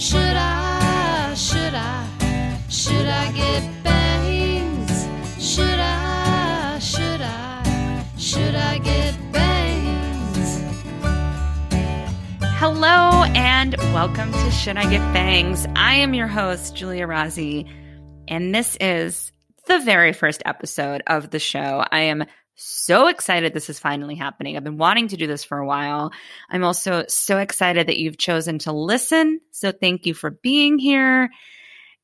Should I, should I, should I get bangs? Should I, should I, should I get bangs? Hello and welcome to Should I Get Bangs? I am your host, Giulia Rozzi, and this is the very first episode of the show. I am so excited this is finally happening. I've been wanting to do this for a while. I'm also so excited that you've chosen to listen. So thank you for being here.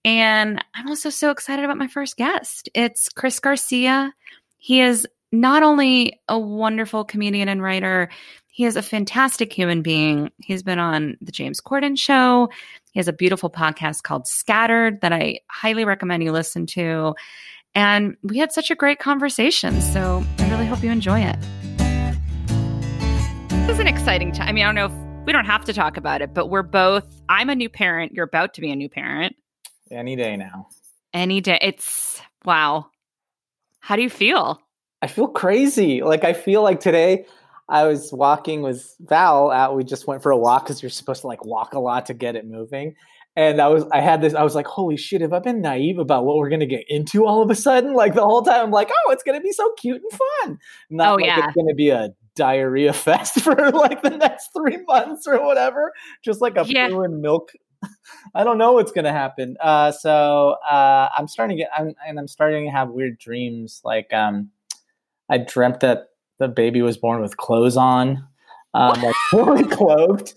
And I'm also so excited about my first guest. It's Chris Garcia. He is not only a wonderful comedian and writer, he is a fantastic human being. He's been on the James Corden show. He has a beautiful podcast called Scattered that I highly recommend you listen to. And we had such a great conversation. So I really hope you enjoy it. This is an exciting time. I mean, I don't know if we don't have to talk about it, but we're both, I'm a new parent. You're about to be a new parent. Any day now. Any day. It's wow. How do you feel? I feel crazy. Like, I feel like today I was walking with Val out. We just went for a walk because you're supposed to like walk a lot to get it moving. And I was, I had this, I was like, holy shit, have I been naive about what we're to get into all of a sudden? Like the whole time, I'm like, oh, it's to be so cute and fun. Not Oh, like yeah. it's going to be a diarrhea fest for like the next three months or whatever. Just like a Yeah. poo and milk. I don't know what's to happen. Uh, so uh, I'm starting to get, I'm, and I'm starting to have weird dreams. Like um, I dreamt that the baby was born with clothes on, um, like fully clothed.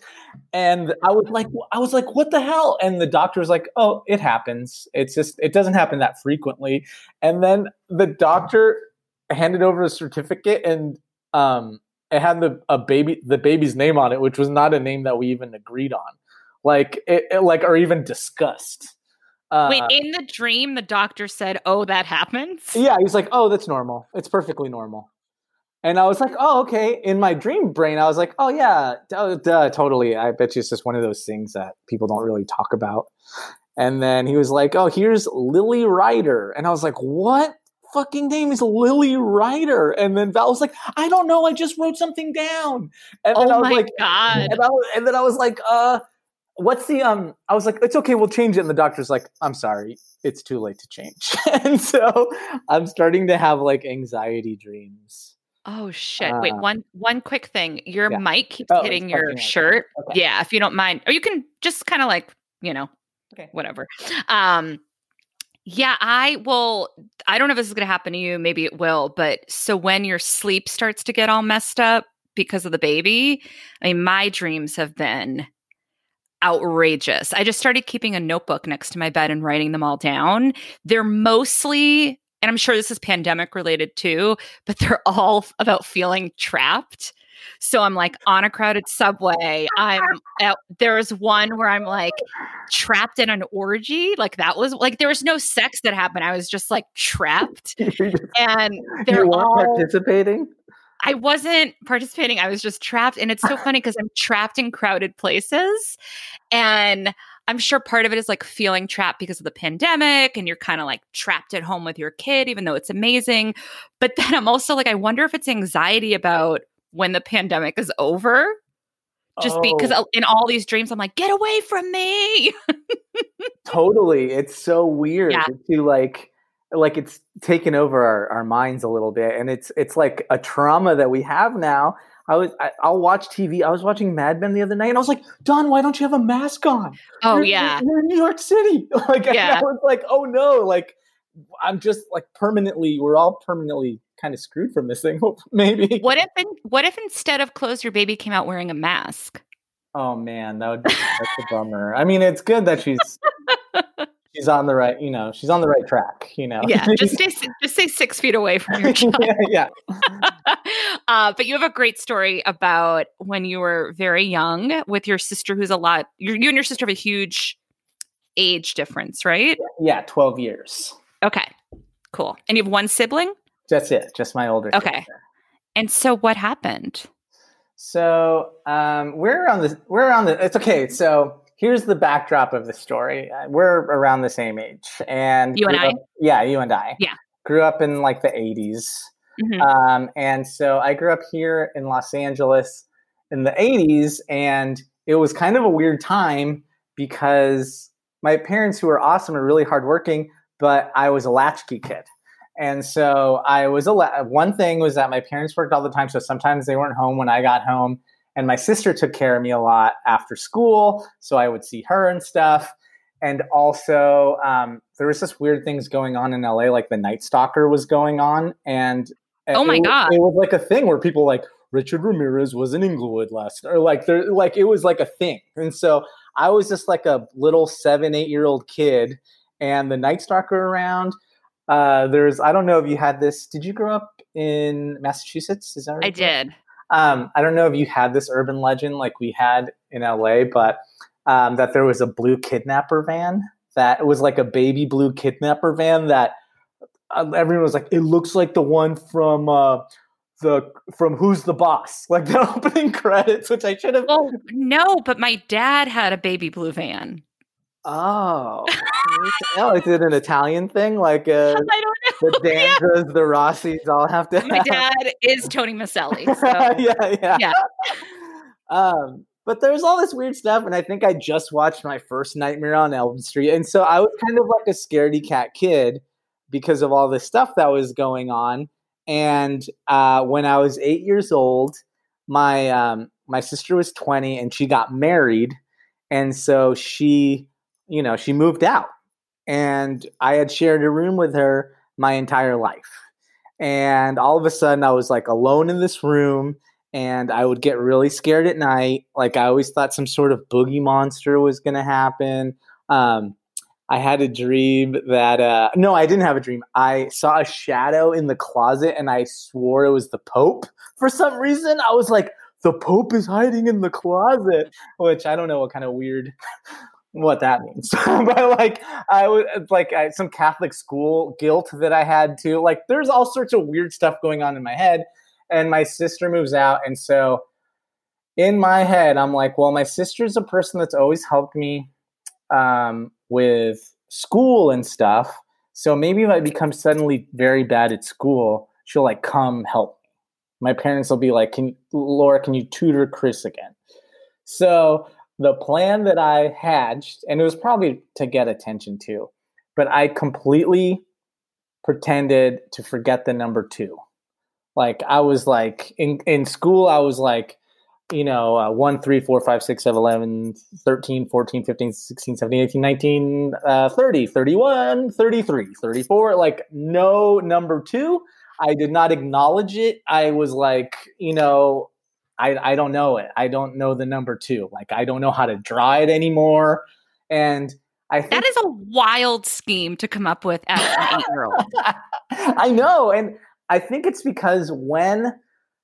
And I was like, I was like, what the hell? And the doctor was like, oh, it happens. It's just, it doesn't happen that frequently. And then the doctor handed over a certificate and um, it had the a baby, the baby's name on it, which was not a name that we even agreed on, like it, it- like or even discussed. Uh, Wait, in the dream, the doctor said, Oh, that happens? yeah, he's like, oh, that's normal. It's perfectly normal. And I was like, oh, okay. In my dream brain, I was like, oh, yeah, duh, duh, totally. I bet you it's just one of those things that people don't really talk about. And then he was like, oh, here's Lily Ryder. And I was like, what fucking name is Lily Ryder? And then Val was like, I don't know. I just wrote something down. And then I Oh was my like, God. and, I was, and then I was like, uh, what's the um I was like, it's okay, we'll change it. And the doctor's like, I'm sorry, it's too late to change. and so I'm starting to have like anxiety dreams. Oh shit! Wait, Uh, one one quick thing. Your yeah. mic keeps Oh, hitting your shirt. Okay. Yeah, if you don't mind, or you can just kind of like you know, Okay. whatever. Um, yeah, I will. I don't know if this is going to happen to you. Maybe it will. But so when your sleep starts to get all messed up because of the baby, I mean, my dreams have been outrageous. I just started keeping a notebook next to my bed and writing them all down. They're mostly, and I'm sure this is pandemic related too, but they're all about feeling trapped. So I'm like on a crowded subway. I'm out, there was one where I'm like trapped in an orgy. Like that was like there was no sex that happened. I was just like trapped, and they're you all. participating? I wasn't participating. I was just trapped. And it's so funny because I'm trapped in crowded places. And I'm sure part of it is like feeling trapped because of the pandemic and you're kind of like trapped at home with your kid, even though it's amazing. But then I'm also like, I wonder if it's anxiety about when the pandemic is over. Just because Oh, in all these dreams, I'm like, get away from me. totally. It's so weird Yeah. to like like it's taken over our, our minds a little bit. And it's it's like a trauma that we have now. I was I, I'll watch TV. I was watching Mad Men the other night and I was like, Don, why don't you have a mask on? Oh, You're- yeah. You're in New York City. Like Yeah. I was like, oh no, like I'm just like permanently, we're all permanently kind of screwed from this thing, maybe. What if, in, what if instead of clothes, your baby came out wearing a mask? Oh man, that would be that's a bummer. I mean, it's good that she's she's on the right, you know, she's on the right track, you know. Yeah, just stay, just stay six feet away from your child. yeah, uh, but you have a great story about when you were very young with your sister, who's a lot. You, and your sister have a huge age difference, right? yeah, 12 years. Okay, cool. And you have one sibling. That's it. Just my older Okay. sister. And so, what happened? So um, we're on the we're on the. It's okay. So here's the backdrop of the story. Uh, We're around the same age, and You and I? up- yeah, you and I. Yeah. grew up in like the 80s, Mhm. um, and so I grew up here in Los Angeles in the 80s, and it was kind of a weird time because my parents, who were awesome and really hardworking, but I was a latchkey kid. And so I was a la- one thing was that my parents worked all the time, so sometimes they weren't home when I got home. And my sister took care of me a lot after school, so I would see her and stuff. And also, um, there was just weird things going on in LA, like the Night Stalker was going on, and Oh my it, God. it was like a thing where people like Richard Ramirez was in Inglewood last, or like there, like it was like a thing. And so I was just like a little seven, eight year old kid, and the Night Stalker around. Uh, there's, I don't know if you had this. Did you grow up in Massachusetts? Is that right? I did. Um, I don't know if you had this urban legend like we had in LA, but um, that there was a blue kidnapper van that was like a baby blue kidnapper van that uh, everyone was like, it looks like the one from uh, the from Who's the Boss, like the opening credits, which I should have. Well, no, but my dad had a baby blue van. Oh, oh, is it an Italian thing? Like uh, I don't know. the Yeah. The Rozzis all have to. My have- dad is Tony Micelli. So. yeah, yeah. Yeah. Um, but there's all this weird stuff, and I think I just watched my first Nightmare on Elm Street, and so I was kind of like a scaredy cat kid because of all this stuff that was going on. And uh, when I was eight years old, my um, my sister was 20, and she got married, and so she, you know, she moved out, and I had shared a room with her my entire life. And all of a sudden, I was like alone in this room, and I would get really scared at night. Like I always thought some sort of boogie monster was going to happen. Um, I had a dream that uh, no, I didn't have a dream. I saw a shadow in the closet, and I swore it was the Pope for some reason. I was like, the Pope is hiding in the closet, which I don't know what kind of weird what that means. but like I was like I, some Catholic school guilt that I had to. Like there's all sorts of weird stuff going on in my head. And my sister moves out, and so in my head, I'm like, well, my sister's a person that's always helped me um, with school and stuff. So maybe if I become suddenly very bad at school, she'll like come help me. My parents will be like, "Can Laura, can you tutor Chris again?" So the plan that I hatched, and it was probably to get attention too, but I completely pretended to forget the number two. Like I was like in in school, I was like, you know, uh, 1, 3, 4, 5, 6, 7, 11, 13, 14, 15, 16, 17, 18, 19, uh, 30, 31, 33, 34. Like no number two. I did not acknowledge it. I was like, you know, I, I don't know it. I don't know the number two. Like I don't know how to draw it anymore. And I think That is a wild scheme to come up with as an eight year old. I know. And I think it's because when,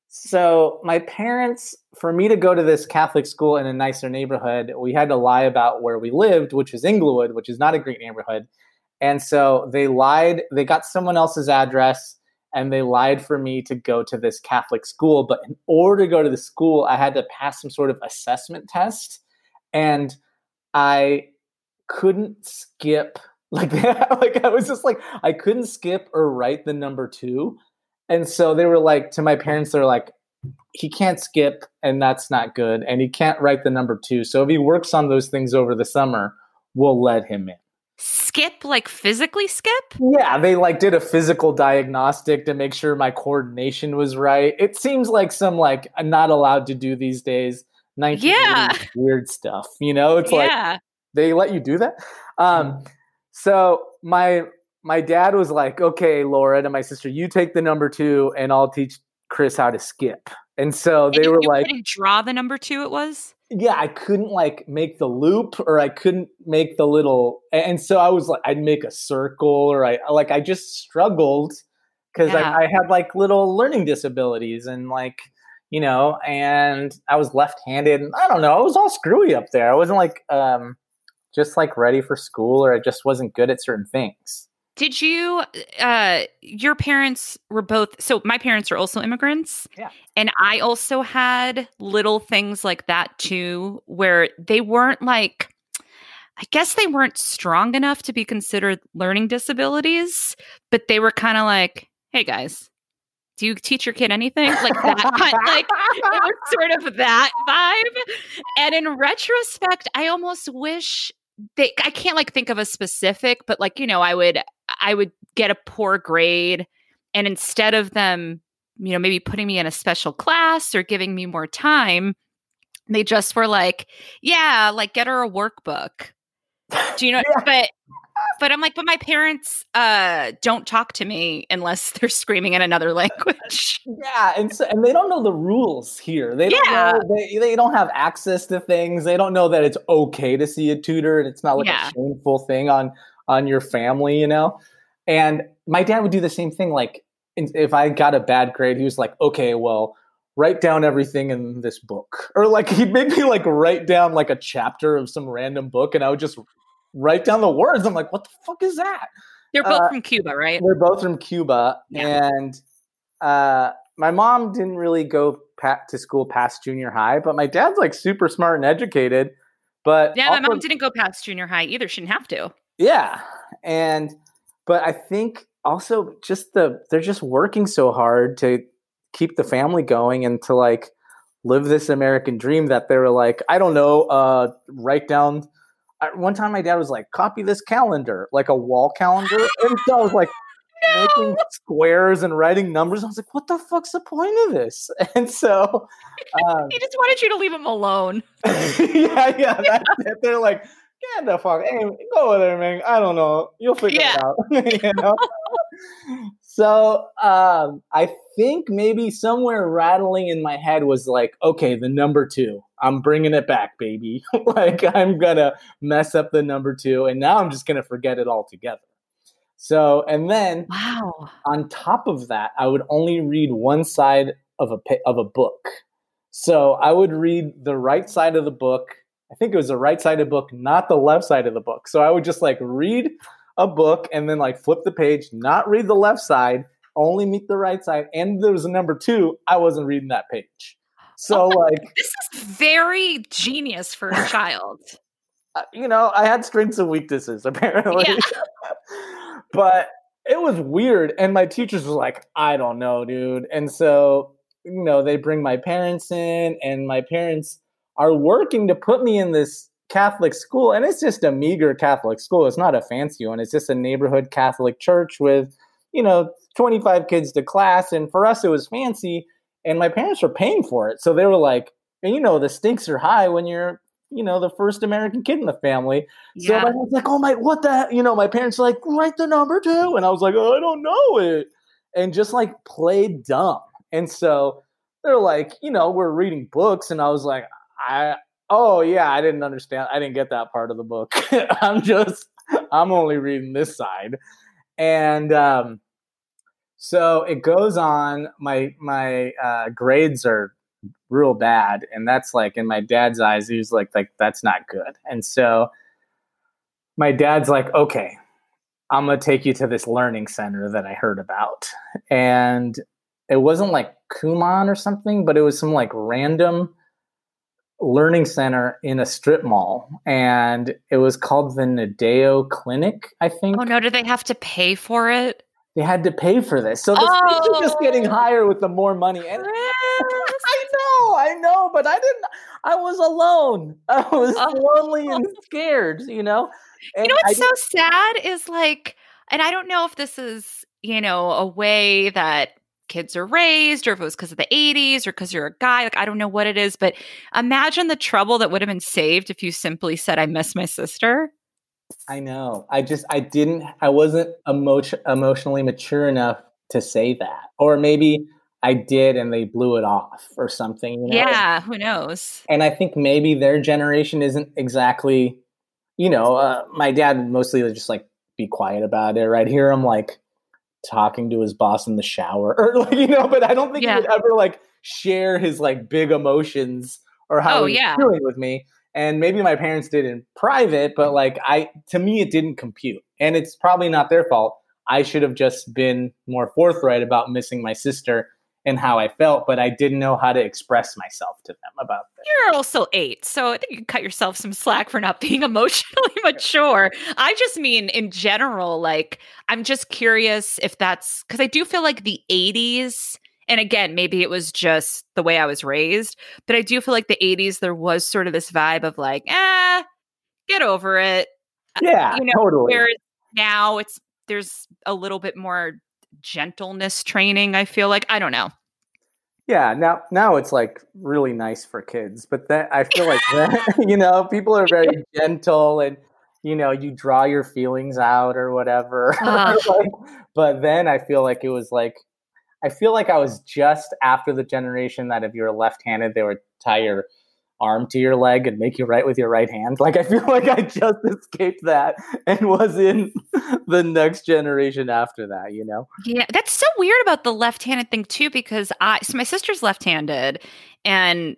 so my parents, for me to go to this Catholic school in a nicer neighborhood, we had to lie about where we lived, which was Inglewood, which is not a great neighborhood. And so they lied, they got someone else's address and they lied for me to go to this Catholic school. But in order to go to the school, I had to pass some sort of assessment test. And I couldn't skip like like I was just like I couldn't skip or write the number 2. And so they were like to my parents they're like he can't skip and that's not good and he can't write the number 2. So if he works on those things over the summer, we'll let him in. Skip, like physically skip? Yeah, they like did a physical diagnostic to make sure my coordination was right. It seems like some like I'm not allowed to do these days. 1980s Yeah. weird stuff. You know, it's like yeah. they let you do that. Um, so my my dad was like, "Okay, Laura and my sister, you take the number two, and I'll teach Chris how to skip." And so And they you, were you like, draw the number two it was? Yeah, I couldn't like make the loop or I couldn't make the little and so I was like I'd make a circle or I like I just struggled because Yeah. I, I had like little learning disabilities and like you know and I was left-handed and I don't know I was all screwy up there I wasn't like um just like ready for school or I just wasn't good at certain things Did you uh your parents were both so my parents are also immigrants. Yeah. And I also had little things like that too where they weren't like I guess they weren't strong enough to be considered learning disabilities, but they were kind of like, "Hey guys, do you teach your kid anything like that kind- like it was sort of that vibe and in retrospect i almost wish they i can't like think of a specific but like you know i would i would get a poor grade and instead of them you know maybe putting me in a special class or giving me more time they just were like yeah like get her a workbook do you know Yeah. but but i'm like but my parents uh don't talk to me unless they're screaming in another language Yeah, and so, and they don't know the rules here. They don't Yeah. know, they they don't have access to things. They don't know that it's okay to see a tutor and it's not like Yeah. a shameful thing on on your family, you know. And my dad would do the same thing. Like if I got a bad grade, he was like, "Okay, well, write down everything in this book," or like he'd make me like write down like a chapter of some random book, and I would just write down the words. I'm like, "What the fuck is that?" they're both Uh, from cuba right We're both from Cuba, Yeah. and uh, my mom didn't really go pa- to school past junior high, but my dad's like super smart and educated. But yeah my mom didn't go past junior high either she didn't have to yeah, and but I think also just the they're just working so hard to keep the family going and to like live this American dream that they were like, I don't know, uh, write down. One time, my dad was like, "Copy this calendar, like a wall calendar," and so I was like, making squares and writing numbers. I was like, "What the fuck's the point of this?" And so, um, he just wanted you to leave him alone yeah, yeah, that's it. They're like, "Get the fuck, hey, go over there, man. I don't know, you'll figure Yeah. it out." you know. so, um, I think maybe somewhere rattling in my head was like, "Okay, the number two. I'm bringing it back, baby. like I'm gonna mess up the number two, and now I'm just gonna forget it altogether." So, and then wow on top of that, I would only read one side of a of a book. So I would read the right side of the book. I think it was the right side of the book, not the left side of the book. So I would just like read a book and then like flip the page, not read the left side, only meet the right side. And there was a number two. I wasn't reading that page. So like this is very genius for a child uh, you know, I had strengths and weaknesses apparently. Yeah. but it was weird. And my teachers were like, I don't know, dude. And so, you know, they bring my parents in, and my parents are working to put me in this Catholic school. And it's just a meager Catholic school. It's not a fancy one. It's just a neighborhood Catholic church with, you know, 25 kids to class. And for us, it was fancy. And my parents were paying for it. So they were like, and you know, the stakes are high when you're, you know, the first American kid in the family. Yeah. So I was like, oh my, what the, heck?" you know, my parents were like, write the number two. And I was like, oh, I don't know it. And just like played dumb. And so they're like, you know, we're reading books. And I was like, I, oh yeah, I didn't understand. I didn't get that part of the book. I'm just, I'm only reading this side. And, um, so it goes on. My my uh, grades are real bad, and that's like in my dad's eyes, he was like, like that's not good. And so my dad's like, okay, I'm gonna take you to this learning center that I heard about, and it wasn't like Kumon or something, but it was some like random learning center in a strip mall, and it was called the Nadeo Clinic, I think oh no do they have to pay for it they had to pay for this. So the stakes are just getting Oh. higher with the more money. And I know, I know, but I didn't. I was alone. I was Oh. lonely and scared. You know. And you know what's so sad is like and i don't know if this is you know a way that kids are raised or if it was because of the 80s or because you're a guy like i don't know what it is but imagine the trouble that would have been saved if you simply said i miss my sister I know. I just I didn't. I wasn't emotion, emotionally mature enough to say that, or maybe I did and they blew it off or something. You know? yeah who knows and I think maybe their generation isn't exactly, you know, uh, my dad mostly would just like be quiet about it. Right here, I'm like talking to his boss in the shower, or like you know, but I don't think Yeah. he would ever like share his like big emotions or how Oh, he's yeah. feeling with me. And maybe my parents did in private, but like I, to me, it didn't compute, and it's probably not their fault. I should have just been more forthright about missing my sister and how I felt, but I didn't know how to express myself to them about this. you're also eight so i think you can cut yourself some slack for not being emotionally mature i just mean in general like i'm just curious if that's because i do feel like the 80s And again, maybe it was just the way I was raised, but I do feel like the 80s there was sort of this vibe of like, ah, get over it. Yeah, you know, totally. Whereas now it's there's a little bit more gentleness training, I feel like. I don't know. Yeah, now now it's like really nice for kids, but then I feel like that, you know people are very gentle and you know you draw your feelings out or whatever. Uh. Ugh. Like, but then I feel like it was like I feel like I was just after the generation that if you were left-handed, they would tie your arm to your leg and make you write with your right hand. Like I feel like I just escaped that and was in the next generation after that. You know? Yeah, that's so weird about the left-handed thing too, because I so my sister's left-handed, and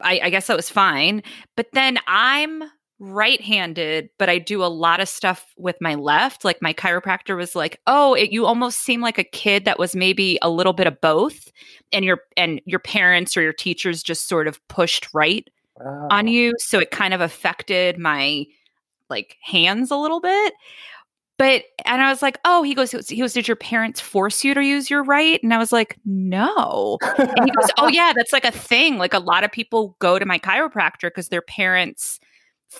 I, I guess that was fine. But then I'm right-handed, but I do a lot of stuff with my left. Like my chiropractor was like, "Oh, it, you almost seem like a kid that was maybe a little bit of both, and your and your parents or your teachers just sort of pushed right on Oh. you, so it kind of affected my like hands a little bit." But and I was like, "Oh," he goes, "He goes, did your parents force you to use your right?" And I was like, "No." And he goes, "Oh yeah, that's like a thing. Like a lot of people go to my chiropractor because their parents."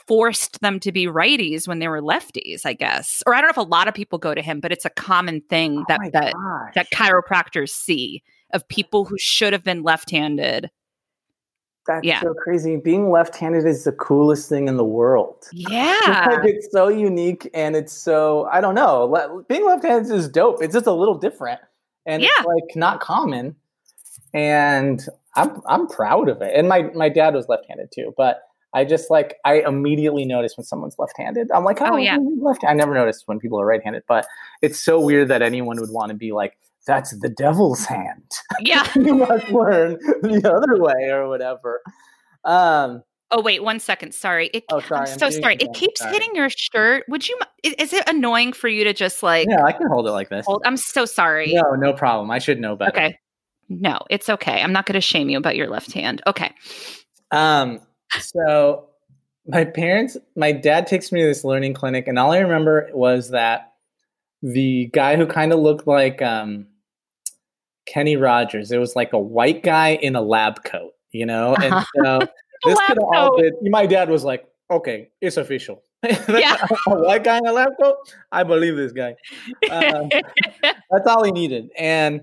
Forced them to be righties when they were lefties, I guess. Or I don't know if a lot of people go to him, but it's a common thing Oh that my that gosh. that chiropractors see of people who should have been left-handed. That's Yeah. so crazy. Being left-handed is the coolest thing in the world. Yeah. It's so unique and it's so I don't know. le- Being left-handed is dope. It's just a little different, and Yeah. it's like not common. And I'm I'm proud of it. And my my dad was left-handed too, but I just like I immediately notice when someone's left-handed. I'm like, oh, Oh, yeah. left. I never noticed when people are right-handed, but it's so weird that anyone would want to be like, that's the devil's hand. yeah. you must learn the other way or whatever. Um, Oh wait, one second. Sorry. It, Oh, sorry, I'm I'm so sorry. it keeps Sorry. hitting your shirt. Would you? Is it annoying for you to just like? yeah, I can hold it like this. Hold, I'm so sorry. No, no problem. I should know better. Okay. No, it's okay. I'm not going to shame you about your left hand. Okay. Um, so my parents, my dad takes me to this learning clinic, and all I remember was that the guy who kind of looked like um, Kenny Rogers. It was like a white guy in a lab coat, you know. And so this could have all been. My dad was like, "Okay, it's official." Yeah. a white guy in a lab coat. I believe this guy. Um, That's all he needed. And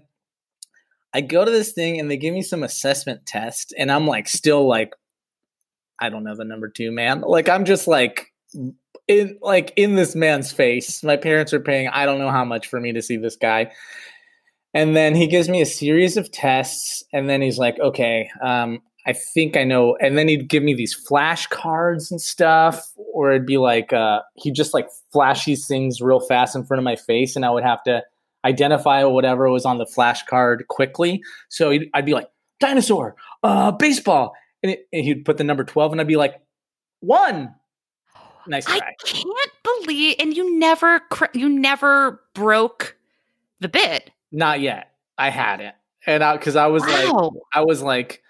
I go to this thing and they give me some assessment test and I'm like still like I don't know the number 2 man. Like I'm just like in like in this man's face. My parents are paying I don't know how much for me to see this guy. And then he gives me a series of tests and then he's like, "Okay, um I think I know." And then he'd give me these flashcards and stuff or it'd be like uh he'd just like flash these things real fast in front of my face and I would have to identify whatever was on the flashcard quickly. So I'd be like, dinosaur, uh, baseball. And, it, and he'd put the number 12 and I'd be like, one. Nice try. I can't believe, and you never, cr- you never broke the bit. Not yet. I hadn't. And I, cause I was like, I was like,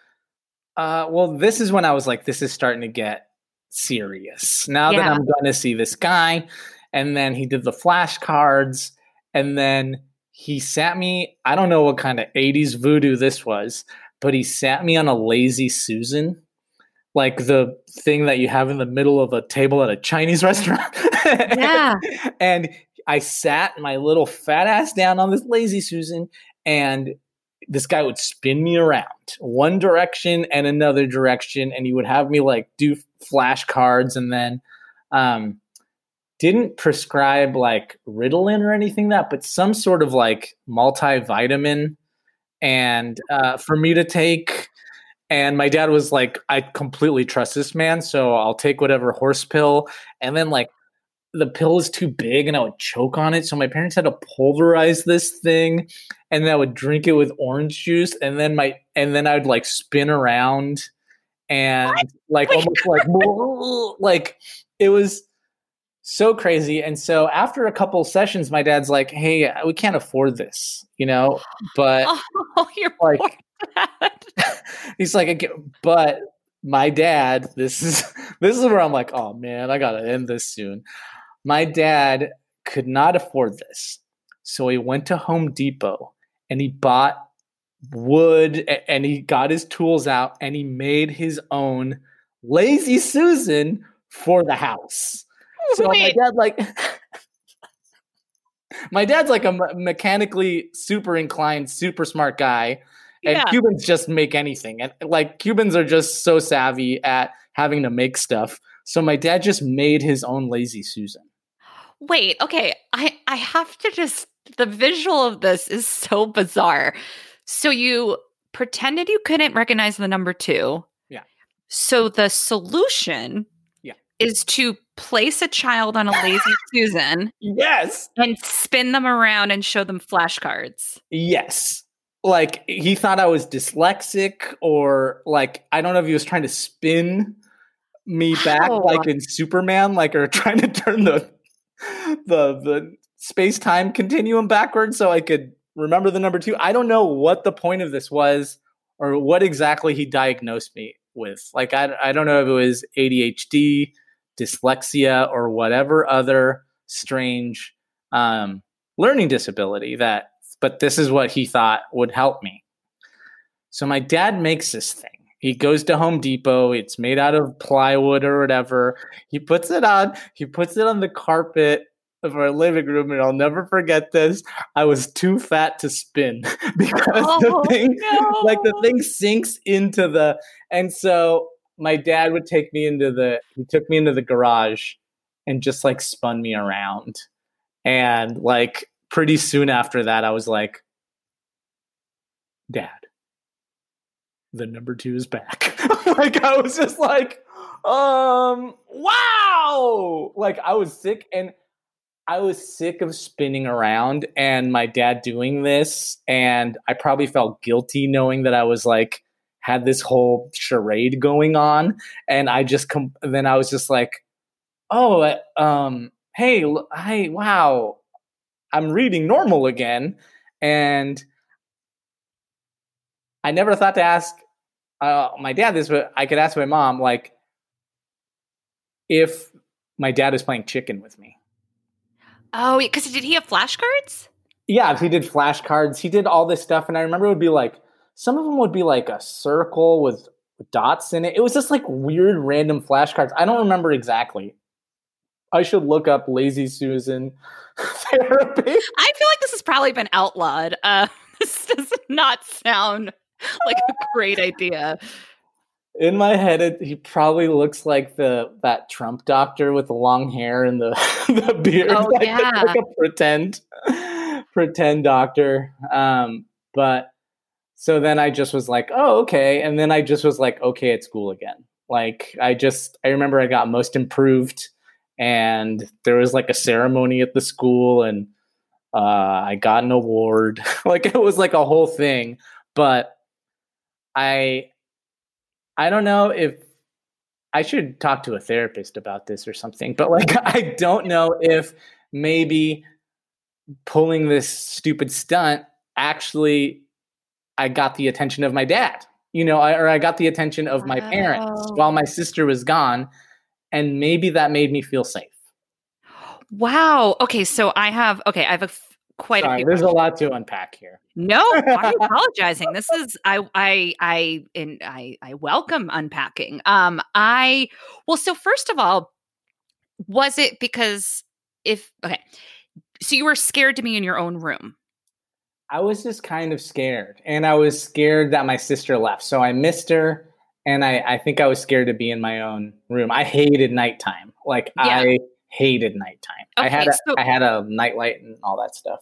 uh, well, this is when I was like, this is starting to get serious. Now that I'm going to see this guy. And then he did the flashcards. And then he sat me, I don't know what kind of 80s voodoo this was, but he sat me on a lazy Susan, like the thing that you have in the middle of a table at a Chinese restaurant. Yeah. and I sat my little fat ass down on this lazy Susan, and this guy would spin me around one direction and another direction, and he would have me like do flashcards, and then um, didn't prescribe like Ritalin or anything that, but some sort of like multivitamin, and uh, for me to take. And my dad was like, I completely trust this man, so I'll take whatever horse pill. And then like the pill is too big and I would choke on it. So my parents had to pulverize this thing and then I would drink it with orange juice and then my and then I'd like spin around and like Wait. almost like like it was so crazy. And so after a couple sessions, my dad's like, Hey, we can't afford this, you know? But Oh, you're like he's like, but my dad, this is this is where I'm like, oh man, I gotta end this soon. My dad could not afford this, so he went to Home Depot and he bought wood and he got his tools out and he made his own lazy Susan for the house. So my Wait. dad like my dad's like a mechanically super inclined, super smart guy. And Yeah. Cubans just make anything. And like Cubans are just so savvy at having to make stuff. So my dad just made his own lazy Susan. Wait, okay. I I have to just the visual of this is so bizarre. So you pretended you couldn't recognize the number 2. Yeah. So the solution Yeah. is to place a child on a lazy Susan Yes. and spin them around and show them flashcards. Yes. Like he thought I was dyslexic or like I don't know if he was trying to spin me back Wow. like in Superman like or trying to turn the the the space-time continuum backwards so I could remember the number 2. I don't know what the point of this was or what exactly he diagnosed me with. Like I I don't know if it was ADHD, dyslexia or whatever other strange um learning disability that but this is what he thought would help me. So my dad makes this thing. He goes to Home Depot. It's made out of plywood or whatever. He puts it on. He puts it on the carpet of our living room, and I'll never forget this. I was too fat to spin because Oh, the thing, no. like the thing, sinks into the. And so my dad would take me into the. He took me into the garage, and just like spun me around, and like pretty soon after that, I was like, Dad, the number two is back. like, I was just like, um, wow. Like, I was sick and I was sick of spinning around and my dad doing this. And I probably felt guilty knowing that I was like, had this whole charade going on. And I just, com- then I was just like, oh, uh, um, hey, l- hey, wow. I'm reading normal again. And I never thought to ask uh, my dad this, but I could ask my mom, like, if my dad is playing chicken with me. Oh, because did he have flashcards? Yeah, he did flashcards. He did all this stuff. And I remember it would be like, some of them would be like a circle with dots in it. It was just like weird random flashcards. I don't remember exactly. I should look up Lazy Susan therapy. I feel like this has probably been outlawed. Uh, this does not sound like a great idea. In my head, it, he probably looks like the that Trump doctor with the long hair and the the beard. Oh, like, yeah. like a pretend pretend doctor. Um, but so then I just was like, oh, okay. And then I just was like, okay, at school again. Like I just I remember I got most improved and there was like a ceremony at the school and uh, I got an award. like it was like a whole thing. But I I don't know if I should talk to a therapist about this or something, but like I don't know if maybe pulling this stupid stunt actually I got the attention of my dad. You know, I, or I got the attention of my parents Oh. while my sister was gone and maybe that made me feel safe. Wow. Okay, so I have okay, I have a f- quite a Sorry, few. there's a lot to unpack here. No, i'm apologizing? This is I I I and I I welcome unpacking. Um I well so first of all, was it because if okay, so you were scared to be in your own room. I was just kind of scared, and I was scared that my sister left. So I missed her, and I, I think I was scared to be in my own room. I hated nighttime. Like Yeah. I hated nighttime. I had a, so- I had a nightlight and all that stuff.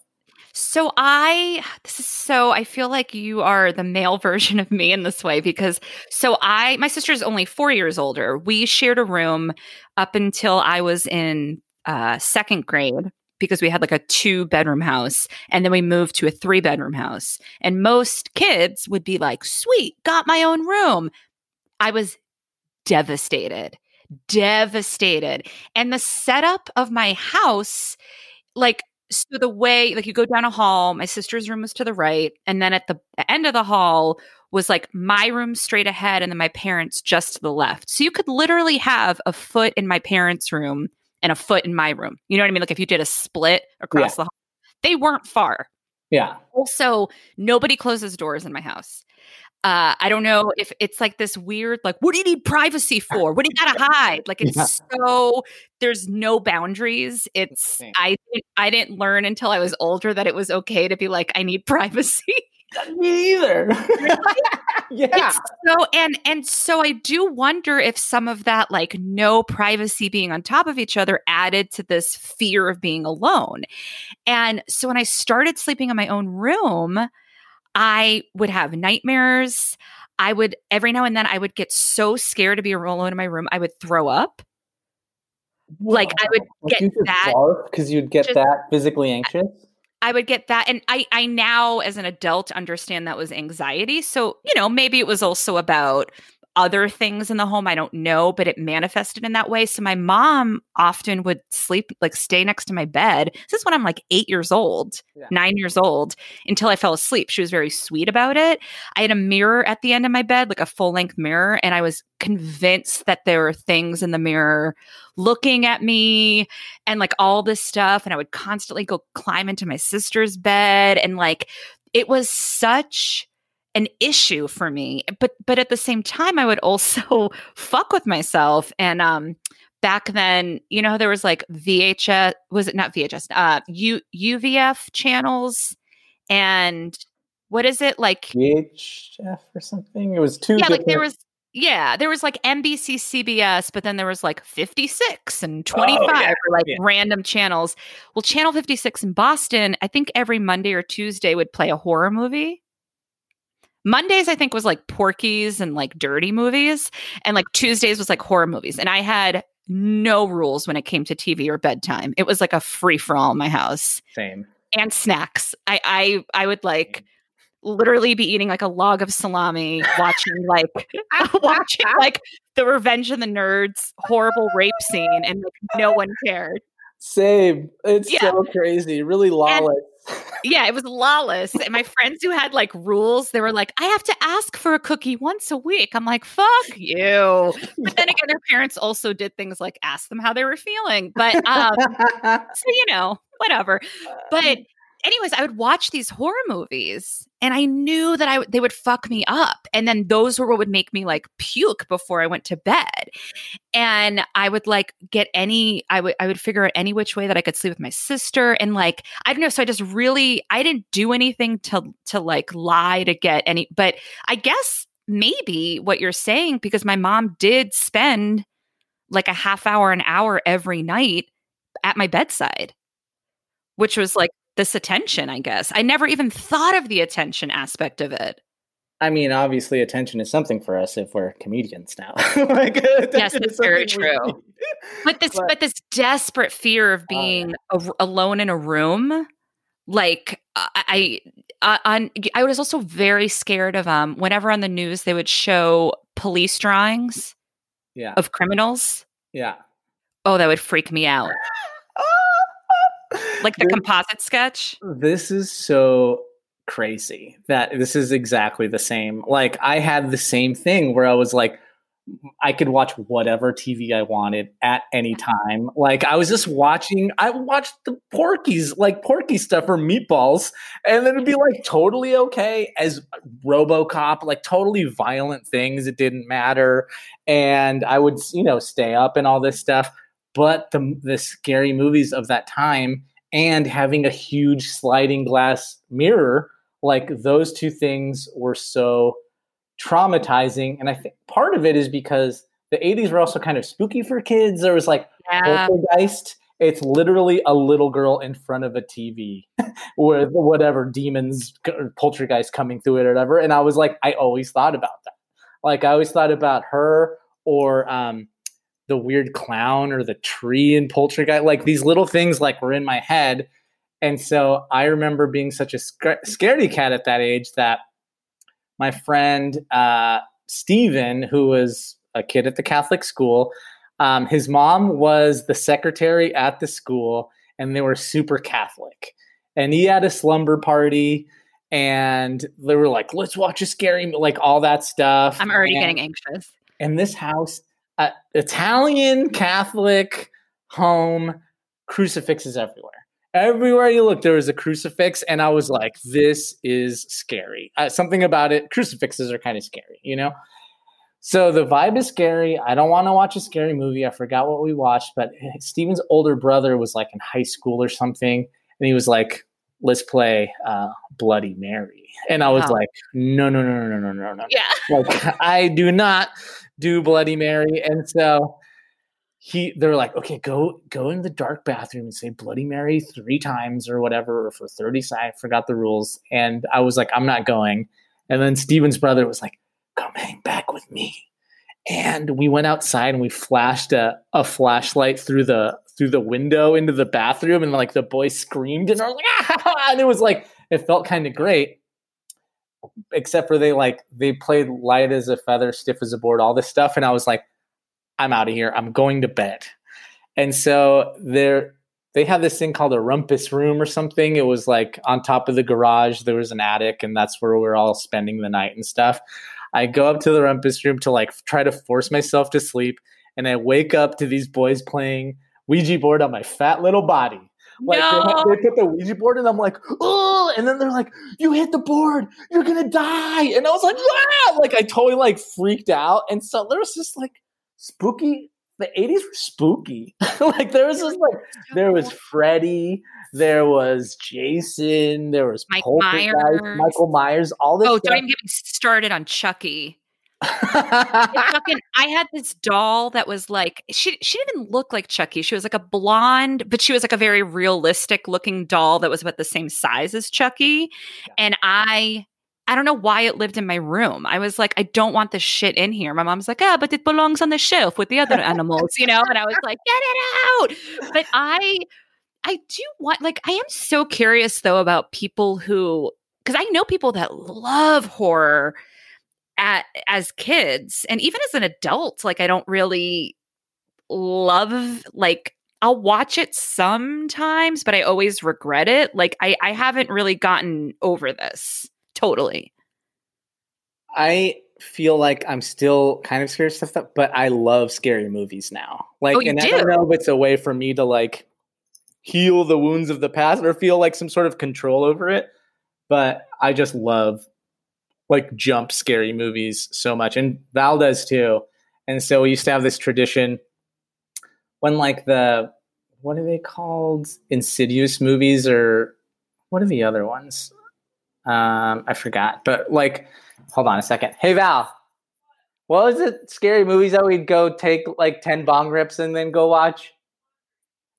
So I this is so I feel like you are the male version of me in this way because so I my sister is only 4 years older. We shared a room up until I was in uh second grade because we had like a two bedroom house and then we moved to a three bedroom house. And most kids would be like, "Sweet, got my own room." I was devastated. Devastated. And the setup of my house like so the way like you go down a hall my sister's room was to the right and then at the end of the hall was like my room straight ahead and then my parents just to the left so you could literally have a foot in my parents room and a foot in my room you know what i mean like if you did a split across the hall they weren't far Yeah. Also, nobody closes doors in my house. Uh, I don't know if it's like this weird, like, what do you need privacy for? What do you gotta hide? Like, it's Yeah. so there's no boundaries. It's I I didn't learn until I was older that it was okay to be like, I need privacy. Me either. yeah. It's so and and so I do wonder if some of that like no privacy being on top of each other added to this fear of being alone. And so when I started sleeping in my own room, I would have nightmares. I would every now and then I would get so scared to be alone in my room, I would throw up. Like, I would get that- because you'd get just- that physically anxious. I would get that. And I, I now, as an adult, understand that was anxiety. So, you know, maybe it was also about other things in the home. I don't know, but it manifested in that way. So my mom often would sleep, like stay next to my bed. This is when I'm like eight years old, Yeah. nine years old, until I fell asleep. She was very sweet about it. I had a mirror at the end of my bed, like a full length mirror. And I was convinced that there were things in the mirror looking at me and like all this stuff and i would constantly go climb into my sister's bed and like it was such an issue for me but but at the same time i would also fuck with myself and um back then you know there was like vhs was it not vhs uh U, UHF channels and what is it like VHF or something. It was two. yeah like there was yeah there was like nbc cbs but then there was like 56 and 25 yeah, like yeah. random channels well channel 56 in boston i think every monday or tuesday would play a horror movie mondays i think was like Porky's and like dirty movies and like tuesdays was like horror movies and i had no rules when it came to tv or bedtime it was like a free-for-all in my house same. and snacks. I I I would like literally be eating like a log of salami, watching like watching like the Revenge of the Nerds horrible rape scene, and like no one cared. Same. It's Yeah. so crazy. Really lawless. Yeah, it was lawless. And my friends who had like rules, they were like, I have to ask for a cookie once a week. I'm like, fuck you. But then again, their parents also did things like ask them how they were feeling. But um, so you know, whatever. But anyways, I would watch these horror movies and I knew that I they would fuck me up. And then those were what would make me like puke before I went to bed. And I would like get any I would I would figure out any which way that I could sleep with my sister and like I don't know so I just really I didn't do anything to to like lie to get any but I guess maybe what you're saying because my mom did spend like a half hour an hour every night at my bedside which was like this attention i guess i never even thought of the attention aspect of it I mean, obviously, attention is something for us if we're comedians now. like, Yes, that's very true. but this But- but this desperate fear of Oh, being a- alone in a room like i I, on i was also very scared of um whenever on the news they would show police drawings Yeah. of criminals Yeah. oh that would freak me out like the This- composite sketch This is so crazy that this is exactly the same. Like I had the same thing where I was like I could watch whatever TV I wanted at any mm-hmm. time. Like I was just watching I watched the Porky's, like Porky stuff or meatballs, and then it'd be like totally okay as RoboCop, like totally violent things. It didn't matter. And I would, you know, stay up and all this stuff. But the the scary movies of that time and having a huge sliding glass mirror like those two things were so traumatizing. And i think part of it is because the 80s were also kind of spooky for kids. There was like yeah. Poltergeist. It's literally a little girl in front of a tv with whatever demons poltergeist coming through it or whatever. And i was like i always thought about that. Like i always thought about her or um the weird clown or the tree in poltergeist like these little things like were in my head and so i remember being such a scar- scaredy cat at that age that my friend uh, Steven, who was a kid at the Catholic school, um, his mom was the secretary at the school, and they were super Catholic. And he had a slumber party, and they were like, "Let's watch a scary," mo-" like all that stuff. i'm already And- getting anxious and this house, uh, Italian Catholic home crucifixes everywhere. Everywhere you look, there was a crucifix, and I was like, "This is scary." Uh, something about it. Crucifixes are kind of scary, you know. So the vibe is scary. I don't want to watch a scary movie. I forgot what we watched, but eh, Steven's older brother was like in high school or something, and he was like, "Let's play uh, Bloody Mary," and I was wow. like, "No, no, no, no, no, no, no, no!" Yeah, like I do not do bloody mary. And so he they're like okay go go in the dark bathroom and say bloody mary three times or whatever or for 30 seconds i forgot the rules. And i was like i'm not going. And then steven's brother was like come hang back with me. And we went outside and we flashed a, a flashlight through the through the window into the bathroom. And like the boys screamed and I was like ah! and it was like it felt kind of great except for they like they played light as a feather stiff as a board all this stuff and i was like i'm out of here. I'm going to bed. And so there they have this thing called a rumpus room or something. It was like on top of the garage there was an attic and that's where we are all spending the night and stuff. I go up to the rumpus room to like try to force myself to sleep and i wake up to these boys playing ouija board on my fat little body like they, no. they put the Ouija board, and I'm like, oh, and then they're like, you hit the board, you're gonna die, and I was like, ah! like I totally like freaked out, and so there was just like spooky. The 80s were spooky. like there was just like there was Freddy, there was Jason, there was Mike Myers. Michael Myers, all this Oh, stuff. don't even get me started on Chucky. Fucking, I had this doll that was like she she didn't even look like Chucky. She was like a blonde, but she was like a very realistic looking doll that was about the same size as Chucky. Yeah. And I I don't know why it lived in my room. I was like, I don't want this shit in here. My mom's like, ah, but it belongs on the shelf with the other animals, you know? And I was like, get it out. But I I do want like I am so curious though about people who because I know people that love horror at as kids and even as an adult like i don't really love like i'll watch it sometimes but i always regret it like i i haven't really gotten over this totally I feel like I'm still kind of scared of stuff, but I love scary movies now. Oh, like, Oh, and I don't know if it's a way for me to like heal the wounds of the past or feel like some sort of control over it. But I just love like jump scary movies so much, and Val does too. And so we used to have this tradition when like the what are they called? Insidious movies or what are the other ones? Um, I forgot, but like hold on a second. Hey Val, what was it? Scary movies that we'd go take like ten bong rips and then go watch?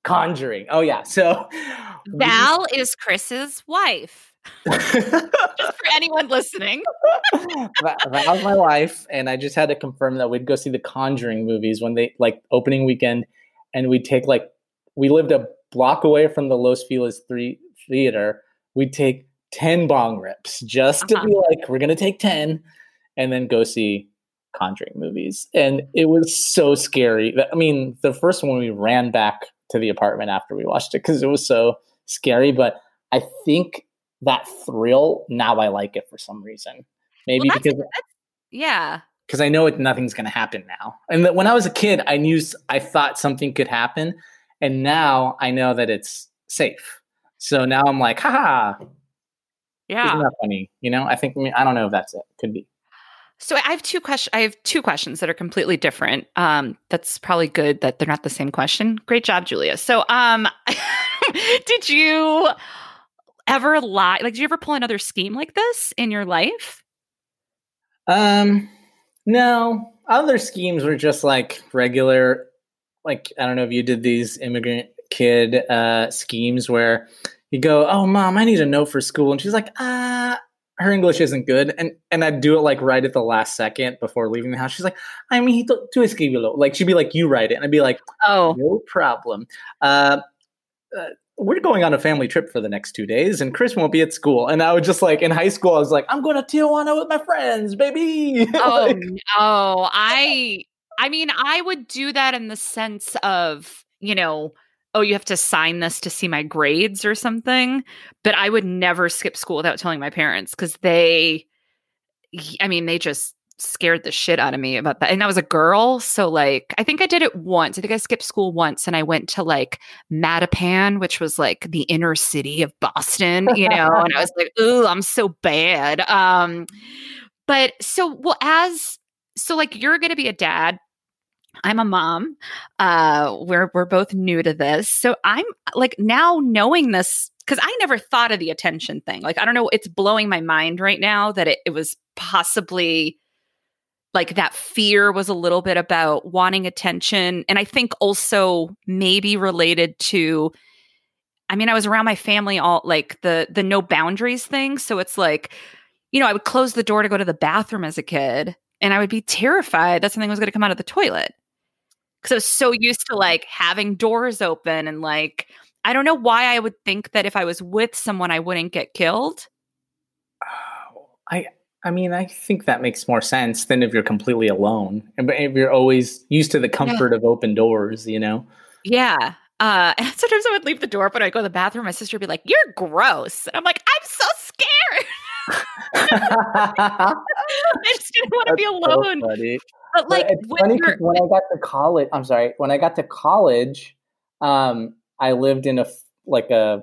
Conjuring. Oh yeah. So we- val is chris's wife just for anyone listening that, that was my wife, and I just had to confirm that we'd go see the Conjuring movies when they like opening weekend, and we'd take like we lived a block away from the Los Feliz three theater. We'd take ten bong rips just to Uh-huh. be like, we're gonna take ten, and then go see Conjuring movies, and it was so scary. That- I mean, the first one we ran back to the apartment after we watched it because it was so scary, but I think that thrill now I like it for some reason. Maybe Well, because that's- yeah because I know it, nothing's going to happen now. And that when I was a kid, I knew I thought something could happen, and now I know that it's safe. So now I'm like, haha, yeah isn't that funny? You know, I think I don't know if that's it. Could be. So I have two questions. I have two questions that are completely different. Um, that's probably good that they're not the same question. Great job, Giulia. So, um, did you ever lie? Like, did you ever pull another scheme like this in your life? Um, no, other schemes were just like regular. Like I don't know if you did these immigrant kid uh, schemes where you go, "Oh, mom, I need a note for school," and she's like, "Ah." her English isn't good, and and I'd do it like right at the last second before leaving the house. She's like, "I mean, to, escribirlo." Like she'd be like, "You write it," and I'd be like, Oh, "No problem." Uh, uh, we're going on a family trip for the next two days, and Chris won't be at school. And I would just like in high school, I was like, "I'm going to Tijuana with my friends, baby." oh, Like, no. Oh, I, I mean, I would do that in the sense of, you know, oh, you have to sign this to see my grades or something. But I would never skip school without telling my parents because they, I mean, they just scared the shit out of me about that. And I was a girl, so like I think I did it once. I think I skipped school once and I went to like Mattapan, which was like the inner city of Boston, you know, and I was like, "Ooh, I'm so bad." Um but so well as so like you're going to be a dad I'm a mom. Uh, we're we're both new to this, so I'm like now knowing this because I never thought of the attention thing. Like I don't know, it's blowing my mind right now that it, it was possibly like that fear was a little bit about wanting attention, and I think also maybe related to. I mean, I was around my family all like the the no boundaries thing, so it's like, you know, I would close the door to go to the bathroom as a kid, and I would be terrified that something was going to come out of the toilet because I was so used to like having doors open and like I don't know why I would think that if I was with someone I wouldn't get killed. Oh, I I mean, I think that makes more sense than if you're completely alone and if you're always used to the comfort yeah. of open doors, you know. Yeah. Uh, and sometimes I would leave the door open. I'd go to the bathroom. My sister would be like, "You're gross," and I'm like, "I'm so scared." I just didn't want to be alone. So but like it's when, when I got to college, I'm sorry, when I got to college, um, I lived in a like a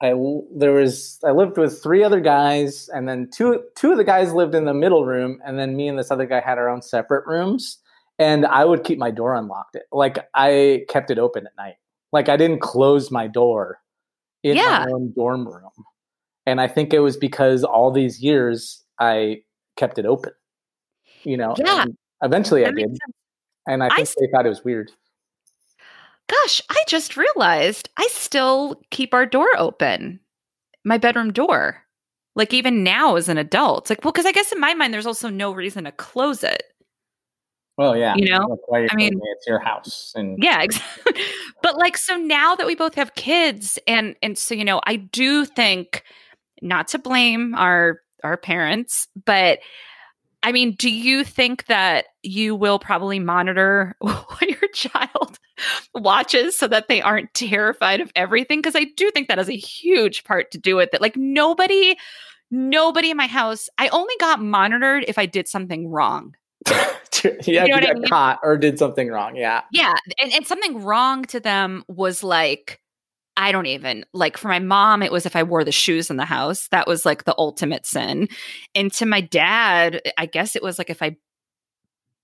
I there was I lived with three other guys, and then two two of the guys lived in the middle room, and then me and this other guy had our own separate rooms. And I would keep my door unlocked. Like I kept it open at night. Like I didn't close my door in yeah. my own dorm room. And I think it was because all these years I kept it open. You know, yeah. Eventually, that I did, and I think I, they thought it was weird. Gosh, I just realized I still keep our door open, my bedroom door. Like even now as an adult, like well, because I guess in my mind, there's also no reason to close it. Well, yeah, you know, I mean, it's your house, and yeah, exactly. but like, so now that we both have kids, and and so you know, I do think not to blame our our parents, but I mean, do you think that you will probably monitor what your child watches so that they aren't terrified of everything? Because I do think that has a huge part to do with it. Like, nobody, nobody in my house, I only got monitored if I did something wrong. yeah, you, know you got I mean? caught or did something wrong. Yeah. Yeah. And, and something wrong to them was like, I don't even like for my mom, it was if I wore the shoes in the house. That was like the ultimate sin. And to my dad, I guess it was like if I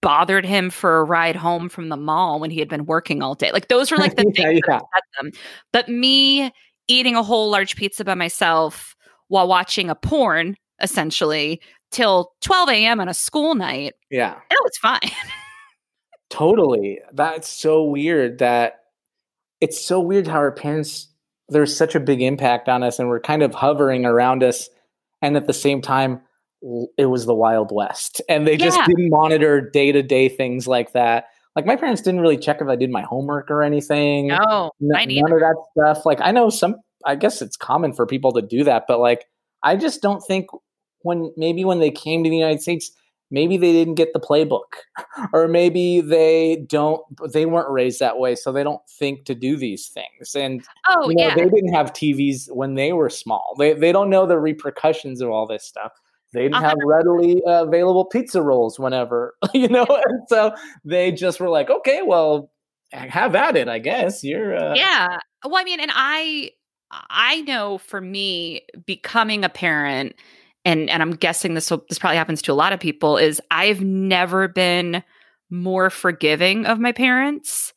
bothered him for a ride home from the mall when he had been working all day. Like those were like the yeah, things yeah. them. But me eating a whole large pizza by myself while watching a porn, essentially, till 12 a.m. on a school night. Yeah. That was fine. totally. That's so weird that it's so weird how our parents there's such a big impact on us and we're kind of hovering around us. And at the same time it was the wild west and they just didn't monitor day-to-day things like that. Like my parents didn't really check if i did my homework or anything. No none of that stuff. Like i know some i guess it's common for people to do that but like i just don't think when maybe when they came to the united states maybe they didn't get the playbook or maybe they don't they weren't raised that way so they don't think to do these things. And oh you know, yeah. they didn't have tvs when they were small. They, they don't know the repercussions of all this stuff. They didn't have readily uh, available pizza rolls whenever you know? And so they just were like okay well have at it i guess. You're uh... yeah. Well i mean and i i know for me becoming a parent and and I'm guessing this will, this probably happens to a lot of people is I've never been more forgiving of my parents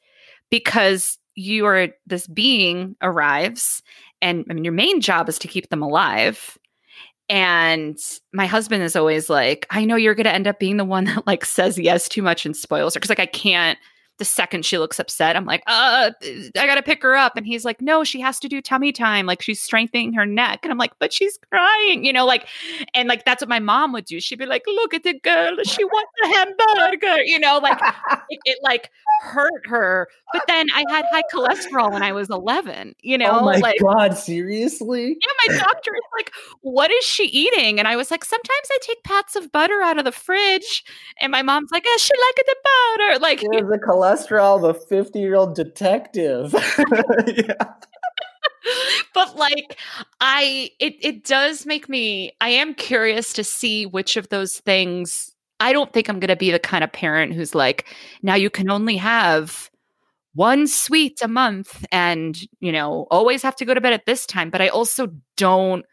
because you are this being arrives and I mean your main job is to keep them alive. And my husband is always like I know you're going to end up being the one that like says yes too much and spoils her cuz like I can't the second she looks upset, I'm like, uh, I gotta pick her up. And he's like, no, she has to do tummy time. Like she's strengthening her neck. And I'm like, but she's crying, you know, like, and like that's what my mom would do. She'd be like, look at the girl, she wants a hamburger, you know, like it, it, like hurt her. But then I had high cholesterol when I was 11, you know, oh my like, God, seriously? Yeah, my doctor is like, what is she eating? And I was like, sometimes I take pats of butter out of the fridge. And my mom's like, oh, she like the butter. Like, the cholesterol cholesterol, the 50 year old detective. but like I it it does make me I am curious to see which of those things I don't think I'm going to be the kind of parent who's like, now you can only have one sweet a month and, you know, always have to go to bed at this time. But I also don't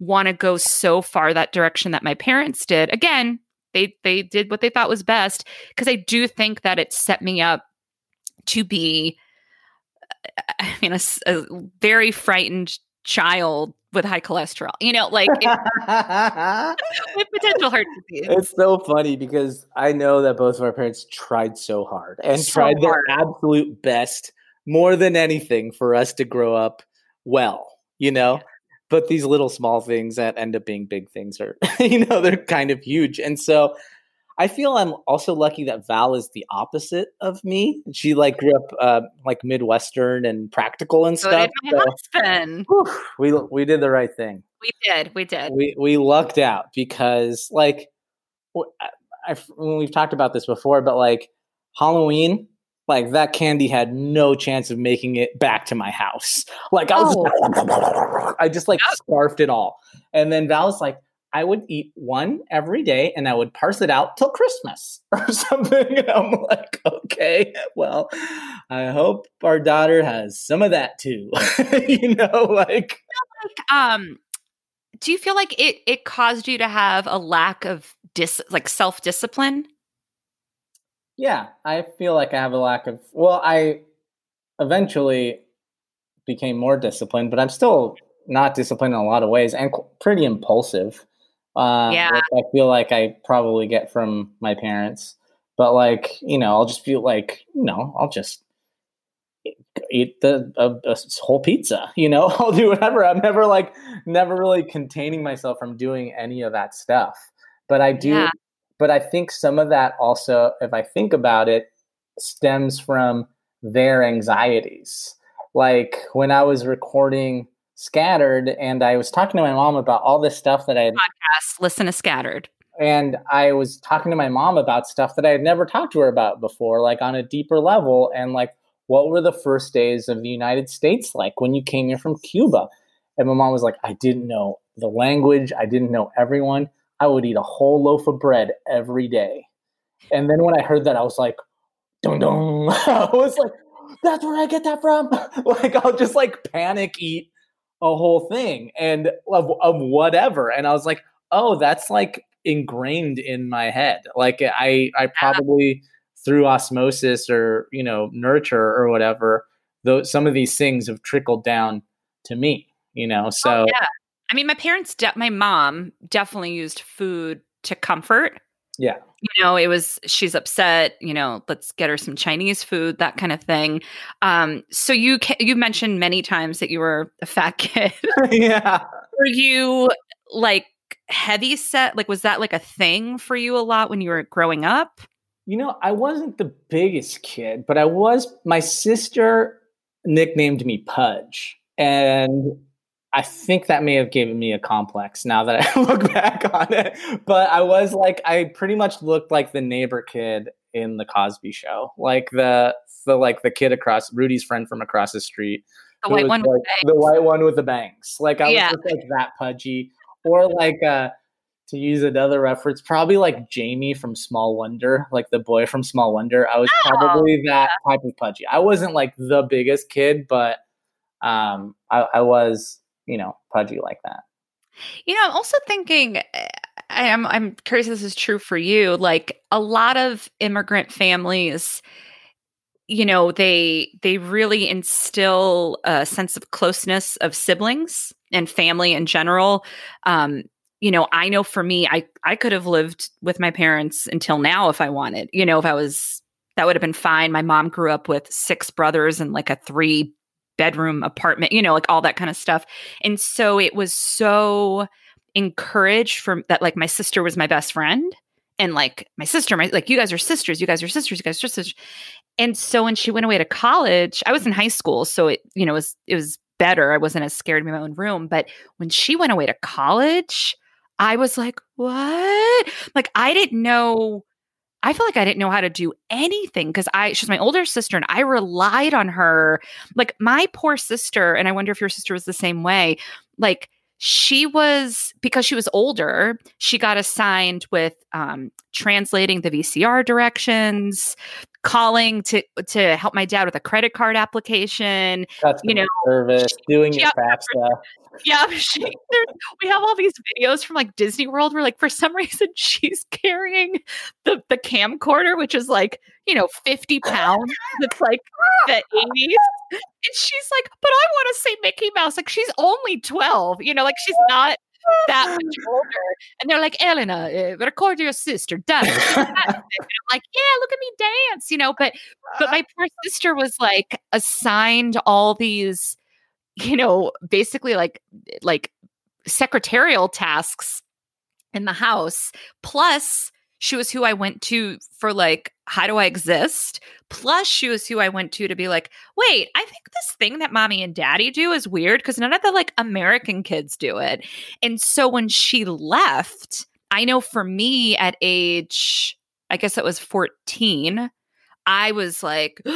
want to go so far that direction that my parents did. Again, they they did what they thought was best because I do think that it set me up to be uh, I mean a, a very frightened child with high cholesterol. You know, like it, with potential heart disease. It's so funny because I know that both of our parents tried so hard and So tried their absolute best more than anything for us to grow up well, you know? But these little small things that end up being big things are, you know, they're kind of huge. And so I feel I'm also lucky that Val is the opposite of me. She like grew up uh, like Midwestern and practical and So stuff. did my So, husband. whew, we we did the right thing We did. We did. we we lucked out because like I, I- when we've talked about this before but like halloween like that candy had no chance of making it back to my house. Like i was i just like scarfed it all. And then val was like i would eat one every day and i would parse it out till christmas or something. And i'm like okay well i hope our daughter has some of that too. You know like um do you feel like it it caused you to have a lack of dis like self-discipline Yeah, I feel like I have a lack of. Well, I eventually became more disciplined, but I'm still not disciplined in a lot of ways and pretty impulsive. Uh, Yeah. I feel like I probably get from my parents. But like, you know, I'll just feel like, you know, I'll just eat- the a, a whole pizza. You know, I'll do whatever. I'm never like, never really containing myself from doing any of that stuff. But I do Yeah. But I think some of that also, if I think about it, stems from their anxieties. Like when I was recording Scattered and I was talking to my mom about all this stuff that I had, yes listen to scattered and I was talking to my mom about stuff that I had never talked to her about before, like on a deeper level. And like, what were the first days of the United States like when you came here from Cuba? And my mom was like, I didn't know the language, I didn't know everyone. I would eat a whole loaf of bread every day. And then when I heard that, I was like, dong dong. I was like, that's where I get that from. like, I'll just like panic eat a whole thing and of, of whatever. And I was like, oh, that's like ingrained in my head. Like I, I probably through osmosis or, you know, nurture or whatever, though some of these things have trickled down to me, you know? So oh, yeah i mean my parents de- my mom definitely used food to comfort yeah. you know it was she's upset you know let's get her some chinese food that kind of thing um so you ca- you mentioned many times that you were a fat kid yeah. were you like heavy set like was that like a thing for you a lot when you were growing up You know, I wasn't the biggest kid, but I was. My sister nicknamed me Pudge, and I think that may have given me a complex. Now that I look back on it, but I was like, I pretty much looked like the neighbor kid in the Cosby Show, like the the like the kid across Rudy's friend from across the street, the white one like, with the white one with the bangs. Like I Yeah. was just like that pudgy, or like uh to use another reference, probably like Jamie from Small Wonder, like the boy from Small Wonder. I was Oh, probably that type of pudgy. I wasn't like the biggest kid, but um, I, I was, you know, pudgy like that. You know, I'm also thinking eh, I am I'm curious if this is true for you. Like a lot of immigrant families, you know, they they really instill a sense of closeness of siblings and family in general. Um, you know, I know for me, I I could have lived with my parents until now if I wanted. You know, if I was that would have been fine. My mom grew up with six brothers and like a three bedroom apartment, you know, like all that kind of stuff. And so it was so encouraged from that like my sister was my best friend and like my sister my like you guys are sisters you guys are sisters you guys are sisters. And so when she went away to college i was in high school so it you know it was it was better. I wasn't as scared in my own room. But when she went away to college i was like what? Like i didn't know I feel like I didn't know how to do anything because I she's my older sister and I relied on her. Like my poor sister, and I wonder if your sister was the same way. Like she was because she was older she got assigned with um, translating the vcr directions calling to to help my dad with a credit card application you know, service, doing your yeah. FAFSA. yeah she, we have all these videos from like disney world where like for some reason she's carrying the the camcorder which is like you know 50 pounds it's like the 80s and she's like but i want to say mickey mouse like she's only 12 you know like she's not that much older and they're like elena uh, record your sister dance i'm like yeah look at me dance you know but but my poor sister was like assigned all these you know basically like like secretarial tasks in the house plus she was who i went to for like how do i exist? Plus she was who i went to to be like wait i think this thing that mommy and daddy do is weird because none of the like american kids do it. And so when she left i know for me at age i guess it was 14 i was like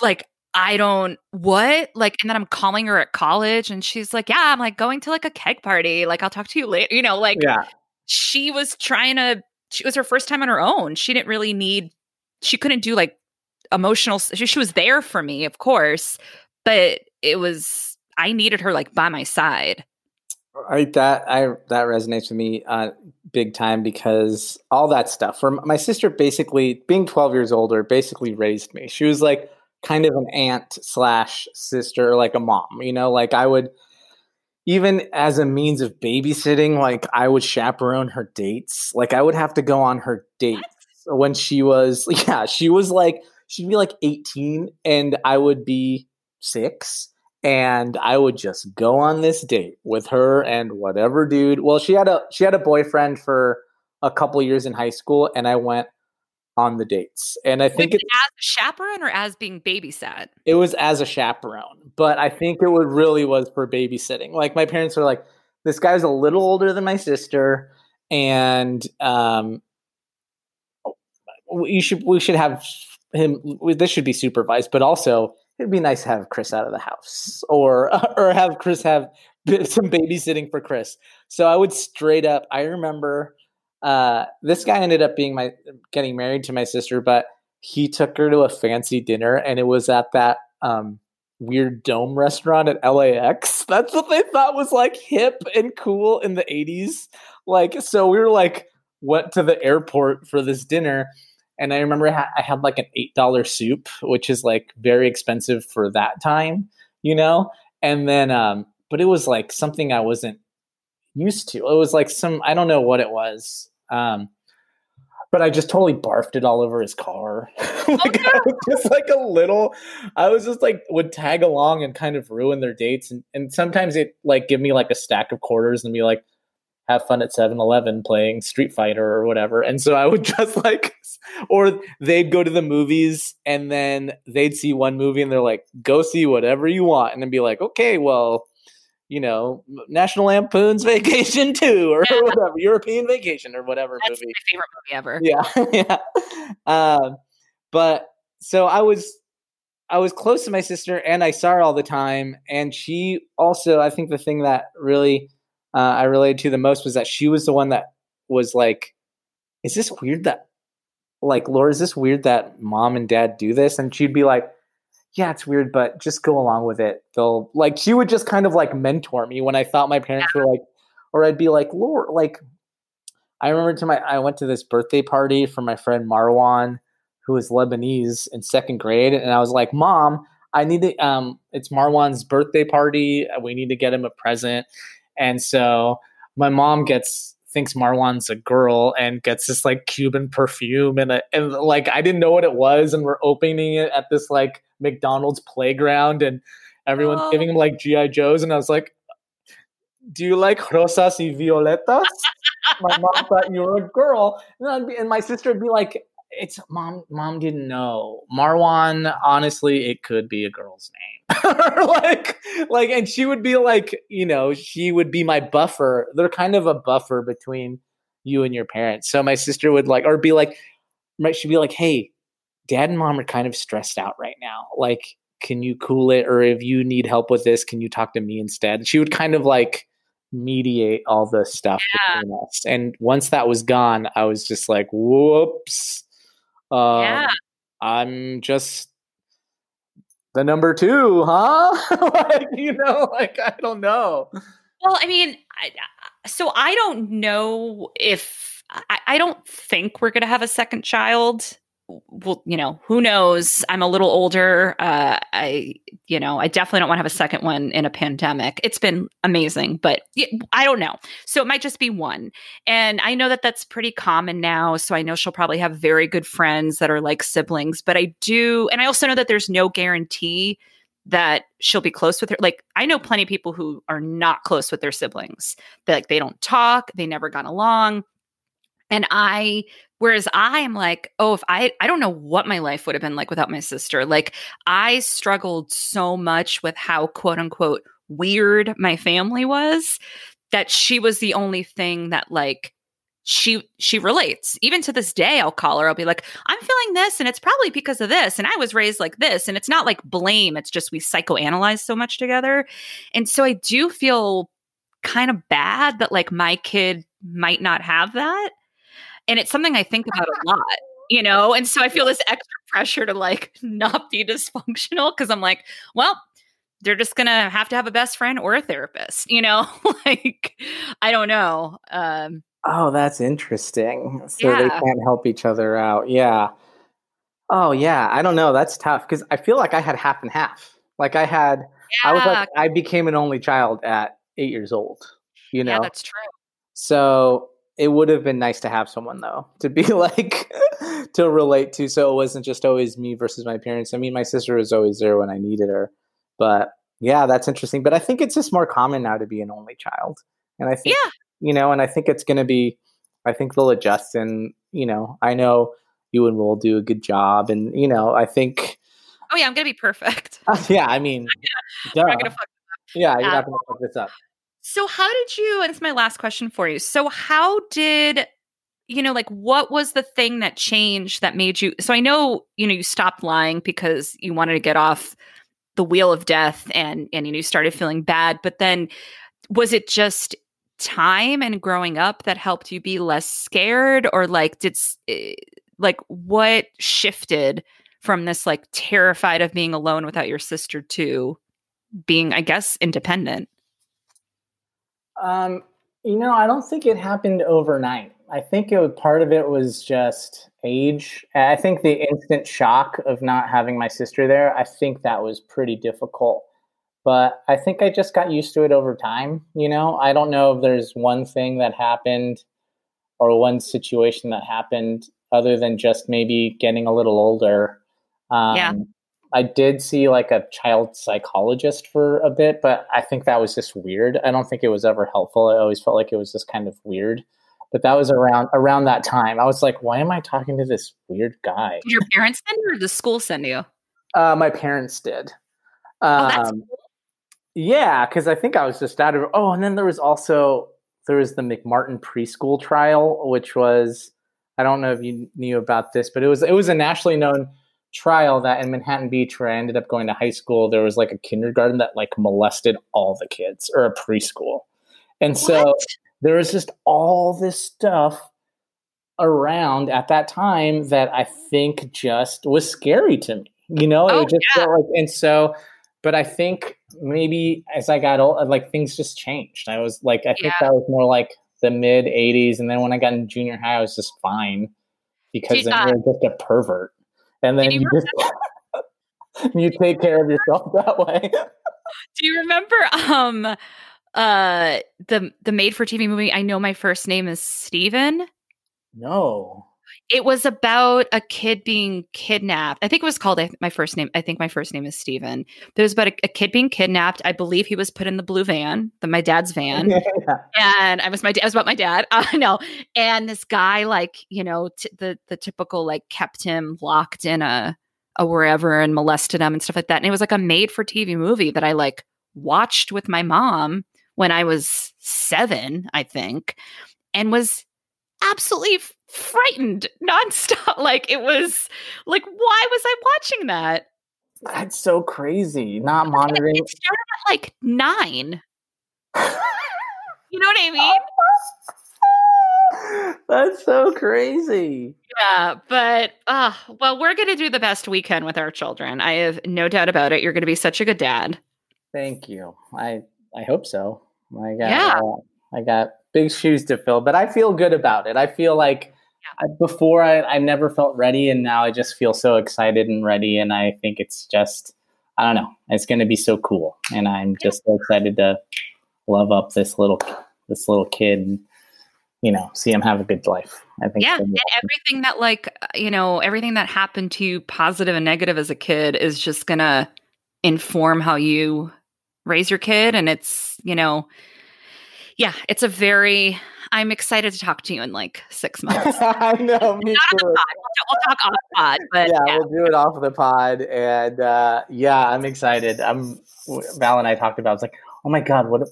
like I don't what? Like and then I'm calling her at college and she's like yeah I'm like going to like a keg party like I'll talk to you later you know like Yeah. she was trying to she was her first time on her own she didn't really need she couldn't do like emotional she, she was there for me of course but it was I needed her like by my side I that I that resonates with me uh, big time because all that stuff. For my sister, basically being twelve years older, basically raised me. She was like kind of an aunt slash sister, like a mom. You know, like I would even as a means of babysitting, like I would chaperone her dates. Like I would have to go on her dates when she was yeah she was like she'd be like eighteen and I would be six and I would just go on this date with her and whatever dude. Well, she had a she had a boyfriend for a couple years in high school, and I went on the dates. And I think Wait, it, as a chaperone or as being babysat it was as a chaperone, but I think it would really was for babysitting. Like my parents were like, this guy's a little older than my sister, and um, you should we should have him. This should be supervised, but also it'd be nice to have Chris out of the house, or or have Chris have some babysitting for Chris. So I would straight up. I remember uh, this guy ended up being my getting married to my sister, but he took her to a fancy dinner, and it was at that um, weird dome restaurant at LAX. That's what they thought was like hip and cool in the eighties. Like, so we were like went to the airport for this dinner. And I remember I had like an eight dollar soup, which is like very expensive for that time, you know. And then, um, but it was like something I wasn't used to. It was like some I don't know what it was, um, but I just totally barfed it all over his car. Oh, like I was just like a little. I was just like would tag along and kind of ruin their dates, and and sometimes it like give me like a stack of quarters and be like, have fun at 7-Eleven playing Street Fighter or whatever. And so I would just like or they'd go to the movies and then they'd see one movie and they're like, go see whatever you want. And then be like, okay, well, you know, National Lampoon's Vacation 2 or Yeah. whatever, European Vacation or whatever movie. that's movie. my favorite movie ever Yeah. yeah. Um, but so I was I was close to my sister and I saw her all the time. And she also, I think the thing that really uh, I related to the most was that she was the one that was like, is this weird that, like, Laura, is this weird that mom and dad do this? And she'd be like, yeah, it's weird, but just go along with it. They'll, like, she would just kind of like mentor me when I thought my parents were like, or I'd be like, Lord, like, I remember to my, I went to this birthday party for my friend Marwan, who is Lebanese in second grade. And I was like, Mom, I need to, um, it's Marwan's birthday party. We need to get him a present. And so my mom gets thinks Marwan's a girl and gets this like Cuban perfume and a, and like I didn't know what it was and we're opening it at this like McDonald's playground and everyone's Oh. giving him like GI Joes and I was like do you like rosas y violetas? my mom thought you were a girl. And, I'd be, and my sister would be like, it's mom, mom didn't know. Marwan, honestly, it could be a girl's name. like, like, and she would be like, you know, she would be my buffer. They're kind of a buffer between you and your parents. So my sister would like, or be like, right, she'd be like, hey, dad and mom are kind of stressed out right now. Like, can you cool it? Or if you need help with this, can you talk to me instead? She would kind of like mediate all the stuff Yeah. between us. And once that was gone, I was just like, whoops. Um, Yeah. I'm just the number two, huh? like, you know, like I don't know. Well, I mean, I, so I don't know if I, I don't think we're going to have a second child. Well, you know, who knows? I'm a little older. Uh, I, you know, I definitely don't want to have a second one in a pandemic. It's been amazing, but I don't know. So it might just be one. And I know that that's pretty common now. So I know she'll probably have very good friends that are like siblings. But I do, and I also know that there's no guarantee that she'll be close with her. Like I know plenty of people who are not close with their siblings. That like they don't talk, they never got along. And I whereas I am like, oh, if I I don't know what my life would have been like without my sister. Like I struggled so much with how quote unquote weird my family was that she was the only thing that like she she relates. Even to this day i'll call her i'll be like i'm feeling this and it's probably because of this and i was raised like this and it's not like blame it's just we psychoanalyze so much together. And so i do feel kind of bad that like my kid might not have that and it's something i think about a lot you know and so i feel this extra pressure to like not be dysfunctional because i'm like well they're just gonna have to have a best friend or a therapist you know like i don't know um Oh, that's interesting. So they can't help each other out. Yeah. Oh, yeah. I don't know. That's tough because I feel like I had half and half. Like I had, I was like, I became an only child at eight years old. You know, yeah that's true so it would have been nice to have someone though to be like to relate to. So it wasn't just always me versus my parents. I mean, my sister was always there when I needed her, but yeah, that's interesting. But I think it's just more common now to be an only child, and I think yeah you know, and I think it's going to be. I think they'll adjust, and you know, I know you and will do a good job, and you know, I think. oh yeah i'm gonna be perfect yeah, I mean, duh. i'm um, not gonna fuck yeah, you're not going to fuck this up. So how did you and it's my last question for you. So how did you know like what was the thing that changed that made you so I know you know you stopped lying because you wanted to get off the wheel of death and and you you started feeling bad but then was it just time and growing up that helped you be less scared or like did eh, like what shifted from this like terrified of being alone without your sister to being I guess independent Um, you know, I don't think it happened overnight. I think it was, part of it was just age. I think the instant shock of not having my sister there, I think that was pretty difficult. But I think I just got used to it over time. You know, I don't know if there's one thing that happened or one situation that happened other than just maybe getting a little older. Um, Yeah. I did see like a child psychologist for a bit, but I think that was just weird. I don't think it was ever helpful. I always felt like it was just kind of weird. But that was around around that time. I was like, why am I talking to this weird guy? Did your parents send you or the school send you? Uh, my parents did. Oh, that's Um, yeah, because I think I was just out of. Oh, and then there was also there was the McMartin preschool trial, which was I don't know if you knew about this, but it was it was a nationally known trial that in Manhattan Beach, where I ended up going to high school, there was like a kindergarten that like molested all the kids, or a preschool, and so What? there was just all this stuff around at that time that I think just was scary to me. You know, Oh, it just felt like, and so, but I think maybe as I got old, like things just changed. I was like, I think Yeah. that was more like the mid '80s, and then when I got in junior high, I was just fine because then uh, you're just a pervert, and then you, just you take care of yourself that way. Do you remember um uh the the made for TV movie I know my first name is Steven? no, It was about a kid being kidnapped. I think it was called I, my first name. I think my first name is Steven. But it was about a, a kid being kidnapped. I believe he was put in the blue van, the my dad's van. yeah. and I was my I was about my dad. Uh, no, and this guy like you know t- the the typical like kept him locked in a a wherever and molested him and stuff like that. And it was like a made for TV movie that I like watched with my mom when I was seven, I think, and was absolutely frightened nonstop. Like it was like why was I watching that? That's so crazy. Not monitoring. It started at like nine. You know what I mean? That's so crazy. Yeah, but uh, well, we're going to do the best we can with our children. I have no doubt about it. You're going to be such a good dad. Thank you. I I hope so. I got Yeah. uh, I got big shoes to fill, but I feel good about it. I feel like I, before I, I never felt ready, and now I just feel so excited and ready. And I think it's just I don't know. It's going to be so cool, and I'm just so excited to love up this little this little kid. And, you know, see him have a good life. I think. Yeah, and everything that like uh, you know, everything that happened to you positive and negative as a kid is just going to inform how you raise your kid and it's, you know, yeah, it's a very I'm excited to talk to you in like 6 months. I know. Me Not on the too. pod. We'll, we'll talk off pod, but yeah, yeah. we'll do it off of the pod, and uh, yeah, I'm excited. I'm Val and I talked about. I was like, oh my god, what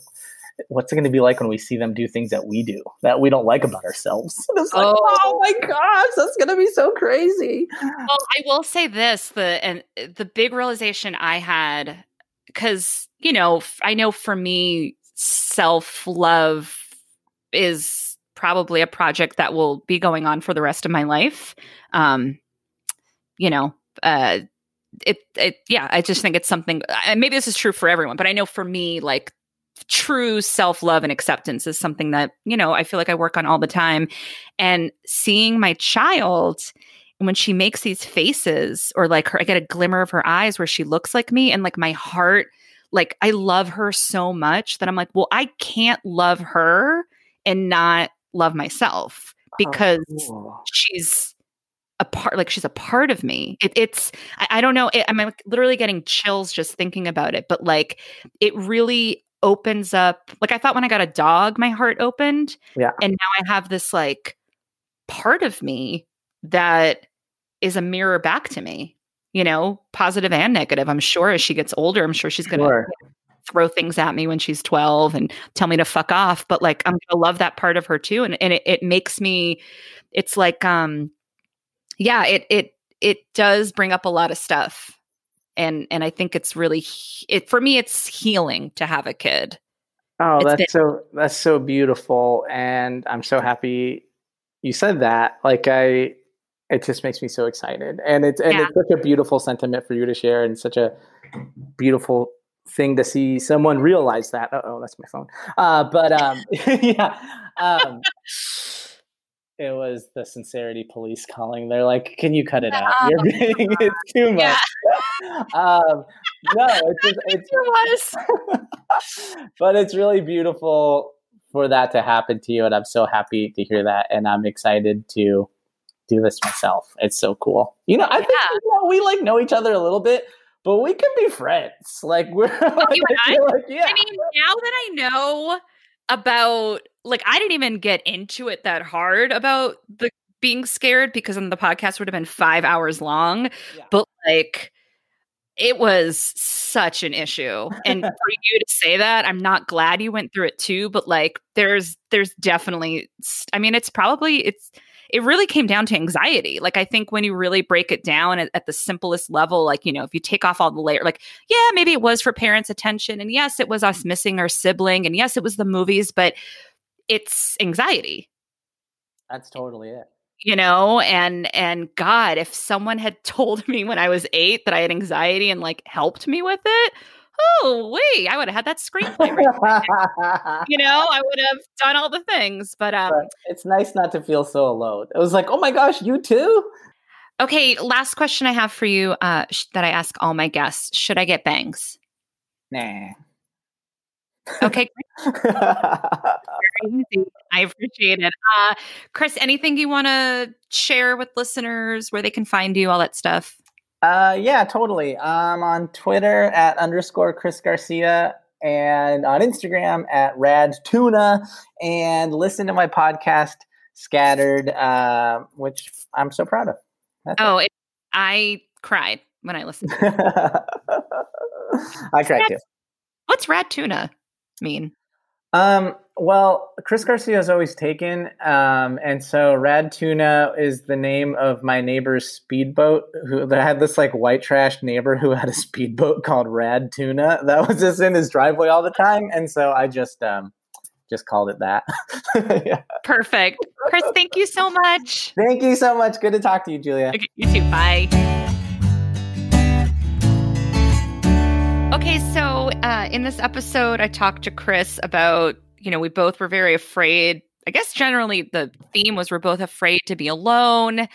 what's it going to be like when we see them do things that we do that we don't like about ourselves? It's like, Oh. oh, my gosh, that's going to be so crazy. Well, I will say this: the and the big realization I had, because you know, I know for me, self love is probably a project that will be going on for the rest of my life. Um, you know, uh, it, it, yeah, I just think it's something. And maybe this is true for everyone, but I know for me, like true self love and acceptance is something that you know I feel like I work on all the time, and seeing my child when she makes these faces or like her i get a glimmer of her eyes where she looks like me and like my heart like i love her so much that i'm like well i can't love her and not love myself because Cool. she's a part like she's a part of me it, it's I, I don't know it, i'm like, literally getting chills just thinking about it but like it really opens up like i thought when i got a dog my heart opened Yeah. and now i have this like part of me that is a mirror back to me you know positive and negative i'm sure as she gets older i'm sure she's gonna Sure. Throw things at me when she's 12 and tell me to fuck off but like i'm gonna love that part of her too and, and it, it makes me it's like um yeah it it it does bring up a lot of stuff and and i think it's really it for me it's healing to have a kid Oh, It's that's been- so that's so beautiful, and I'm so happy you said that. Like I, it just makes me so excited, and it's and Yeah. it's such a beautiful sentiment for you to share, and such a beautiful thing to see someone realize that. Oh, that's my phone. Uh, but um, yeah, um, it was the sincerity police calling. They're like, "Can you cut it out? Oh, You're being it's too much." um, no, it's just, it's There was. but it's really beautiful for that to happen to you and i'm so happy to hear that and i'm excited to do this myself it's so cool you know i think you know, we like know each other a little bit but we can be friends like we're like, I? like, yeah I mean, now that I know about, like, I didn't even get into it that hard about the being scared because then the podcast would have been five hours long. Yeah. But like, it was such an issue, and for you to say that, I'm not glad you went through it too. But like, there's there's definitely, I mean, it's probably it's it really came down to anxiety. Like, I think when you really break it down at, at the simplest level, like you know, if you take off all the layer, like yeah, maybe it was for parents' attention. And yes, it was us mm. missing our sibling. And yes, it was the movies, but it's anxiety, that's totally it you know? And and God, if someone had told me when I was eight that I had anxiety and like helped me with it, oh wait, I would have had that screenplay. Right? you know, I would have done all the things. But um But it's nice not to feel so alone it was like oh my gosh you too okay, last question I have for you uh sh- that I ask all my guests. Should I get bangs? nah Okay. I appreciate it. Uh, Chris, anything you want to share with listeners where they can find you, all that stuff? Uh, yeah, totally. I'm on Twitter at underscore Chris Garcia and on Instagram at Rad Tuna and listen to my podcast Scattered, uh, which I'm so proud of. That's. Oh, it, I cried when I listened. to it. I cried too. What's rad tuna mean? Um, well, Chris Garcia is always taken. Um, and so Rad Tuna is the name of my neighbor's speedboat who that had this like white trash neighbor who had a speedboat called Rad Tuna that was just in his driveway all the time. And so I just um just called it that. yeah. Perfect. Chris, thank you so much. Thank you so much. Good to talk to you, Giulia. Okay, you too. Bye. Okay, so uh, in this episode, I talked to Chris about, you know, we both were very afraid. I guess generally the theme was we're both afraid to be alone,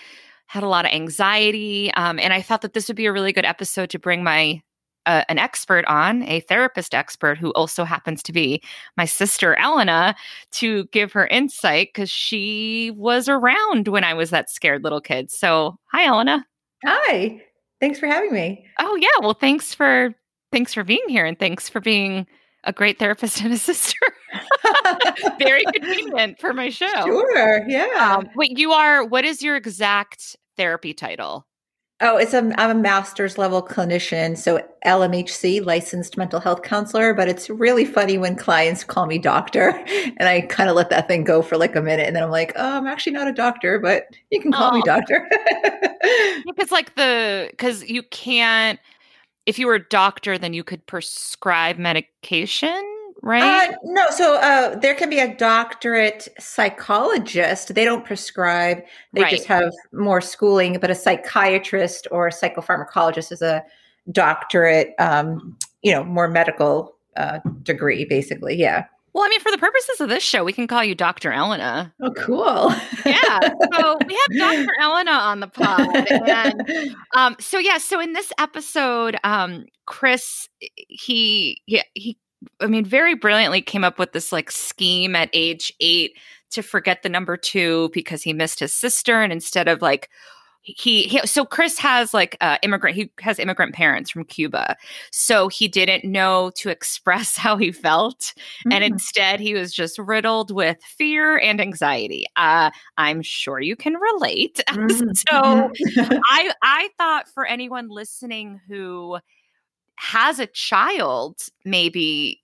had a lot of anxiety. Um, and I thought that this would be a really good episode to bring my uh, an expert on, a therapist expert who also happens to be my sister Elena, to give her insight because she was around when I was that scared little kid. So, hi, Elena. Hi. Thanks for having me. Oh yeah, well, thanks for thanks for being here, and thanks for being a great therapist and a sister. Very convenient for my show. Sure. Yeah. Um, wait, you are. What is your exact therapy title? Oh, it's a I'm a master's level clinician, so LMHC, licensed mental health counselor. But it's really funny when clients call me doctor, and I kind of let that thing go for like a minute, and then I'm like, oh, I'm actually not a doctor, but you can call oh. me doctor. because like the because you can't if you were a doctor, then you could prescribe medication right? Uh, no, so uh, there can be a doctorate psychologist. They don't prescribe; they right. just have more schooling. But a psychiatrist or a psychopharmacologist is a doctorate, um, you know, more medical uh, degree, basically. Yeah. Well, I mean, for the purposes of this show, we can call you Dr. Elena. Oh, cool. yeah. So we have Dr. Elena on the pod. And um, so, yeah. So in this episode, um, Chris, he, he, he I mean, very brilliantly came up with this like scheme at age eight to forget the number two because he missed his sister. And instead of like, he, he so Chris has like uh, immigrant he has immigrant parents from Cuba so he didn't know to express how he felt mm-hmm. and instead he was just riddled with fear and anxiety uh, I'm sure you can relate mm-hmm. so I I thought for anyone listening who has a child maybe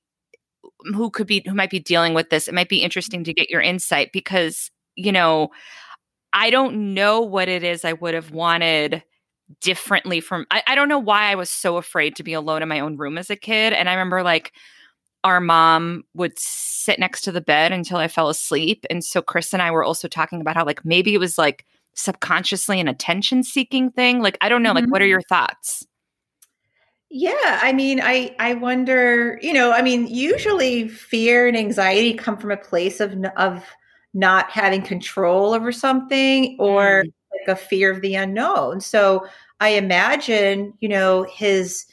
who could be who might be dealing with this it might be interesting to get your insight because you know i don't know what it is i would have wanted differently from I, I don't know why i was so afraid to be alone in my own room as a kid and i remember like our mom would sit next to the bed until i fell asleep and so chris and i were also talking about how like maybe it was like subconsciously an attention seeking thing like i don't know mm-hmm. like what are your thoughts yeah, I mean, I I wonder, you know, I mean, usually fear and anxiety come from a place of of not having control over something or mm. like a fear of the unknown. So I imagine, you know, his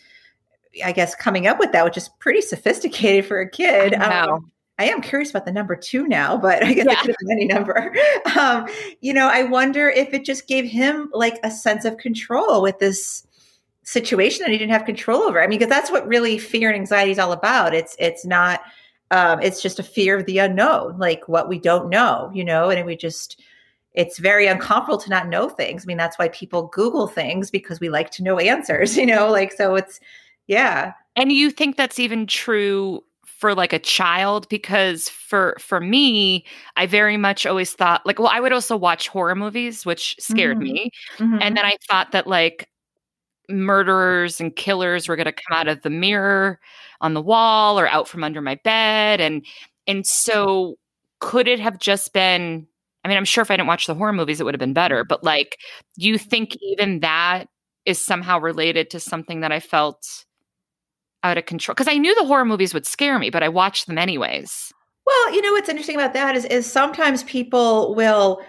I guess coming up with that, which is pretty sophisticated for a kid. Um, I am curious about the number two now, but I guess yeah. it could have been any number. Um, you know, I wonder if it just gave him like a sense of control with this situation that he didn't have control over. I mean, because that's what really fear and anxiety is all about. It's it's not um, it's just a fear of the unknown, like what we don't know, you know, and we just it's very uncomfortable to not know things. I mean, that's why people Google things because we like to know answers, you know, like so it's yeah. And you think that's even true for like a child because for for me i very much always thought like well i would also watch horror movies which scared mm-hmm. me mm-hmm. and then i thought that like murderers and killers were going to come out of the mirror on the wall or out from under my bed and and so could it have just been i mean i'm sure if i didn't watch the horror movies it would have been better but like you think even that is somehow related to something that i felt out of control? Because i knew the horror movies would scare me but i watched them anyways. Well you know what's interesting about that is is sometimes people will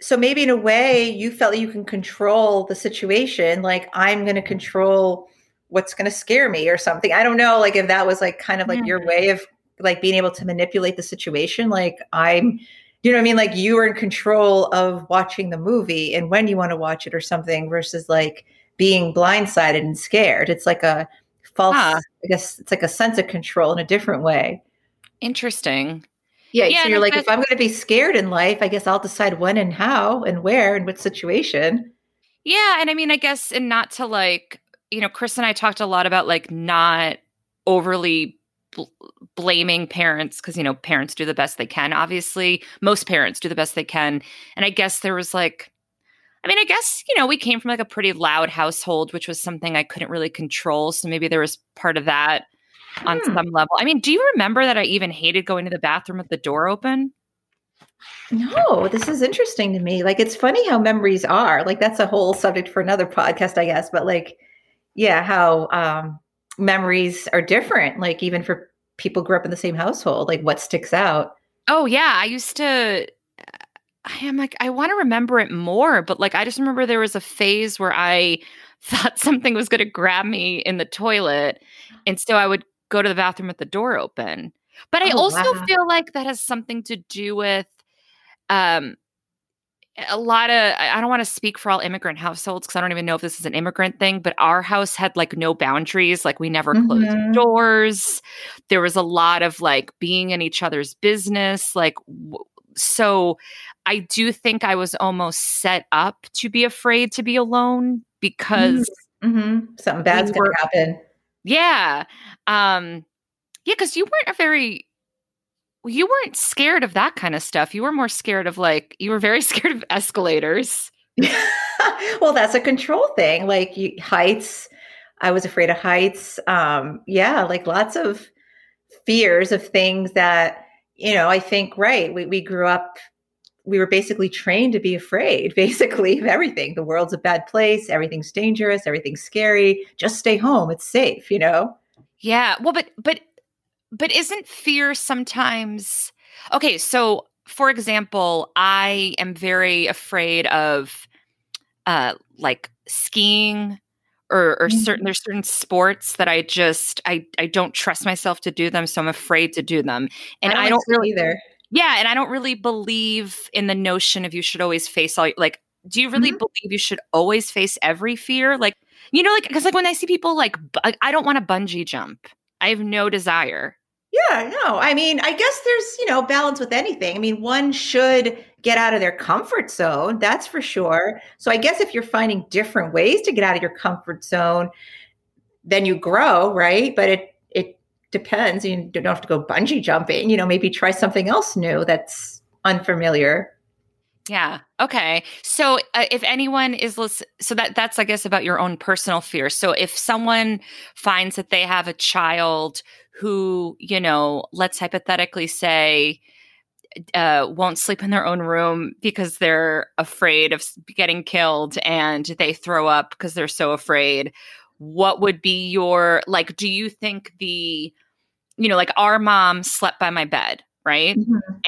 so maybe in a way you felt you can control the situation like i'm going to control what's going to scare me or something. I don't know like if that was like kind of like your mm-hmm. way of like being able to manipulate the situation like i'm you know what i mean? Like you are in control of watching the movie and when you want to watch it or something versus like being blindsided and scared. It's like a false i guess it's like a sense of control in a different way. Interesting yeah, yeah so you're like, if I'm going to be scared in life, I guess I'll decide when and how and where and what situation. Yeah, and I mean, I guess, and not to like, you know, Chris and I talked a lot about like not overly bl- blaming parents because you know parents do the best they can. Obviously, most parents do the best they can, and I guess there was like. I mean, I guess, you know, we came from like a pretty loud household, which was something I couldn't really control. So maybe there was part of that on Hmm. some level. I mean, do you remember that I even hated going to the bathroom with the door open? No, this is interesting to me. Like, it's funny how memories are. Like, that's a whole subject for another podcast, I guess. But like, yeah, how um, memories are different. Like, even for people who grew up in the same household, like what sticks out. Oh yeah, I used to I am like I want to remember it more, but like I just remember there was a phase where I thought something was going to grab me in the toilet and so I would go to the bathroom with the door open. But I Oh, also wow. feel like that has something to do with um a lot of I don't want to speak for all immigrant households because I don't even know if this is an immigrant thing, but our house had like no boundaries. Like we never closed Mhm. doors. There was a lot of like being in each other's business. Like w- so I do think I was almost set up to be afraid to be alone because hmm Something bad's We were- to happen. Yeah. Um yeah, because you weren't a very you weren't scared of that kind of stuff. You were more scared of like you were very scared of escalators. well, that's a control thing. Like you, heights. I was afraid of heights. Um, yeah, like lots of fears of things that, you know, I think, right. We, we grew up, we were basically trained to be afraid, basically, of everything. The world's a bad place. Everything's dangerous. Everything's scary. Just stay home. It's safe, you know? Yeah. Well, but but but isn't fear sometimes okay? So, for example, I am very afraid of uh like skiing or or Mhm. certain there's certain sports that I just I I don't trust myself to do them, so I'm afraid to do them. And I don't, like really either. Yeah, and I don't really believe in the notion of you should always face all like do you really Mhm. believe you should always face every fear? Like you know like cuz like when I see people like bu- I don't want to bungee jump. I have no desire. Yeah, no. I mean, I guess there's, you know, balance with anything. I mean, one should get out of their comfort zone, that's for sure. So I guess if you're finding different ways to get out of your comfort zone, then you grow, right? But it depends. You don't have to go bungee jumping, you know, maybe try something else new that's unfamiliar. Yeah. Okay. So uh, if anyone is listen, so that that's I guess about your own personal fear. So if someone finds that they have a child who, you know, let's hypothetically say uh, won't sleep in their own room because they're afraid of getting killed and they throw up because they're so afraid. What would be your like? Do you think the, you know, like our mom slept by my bed, right?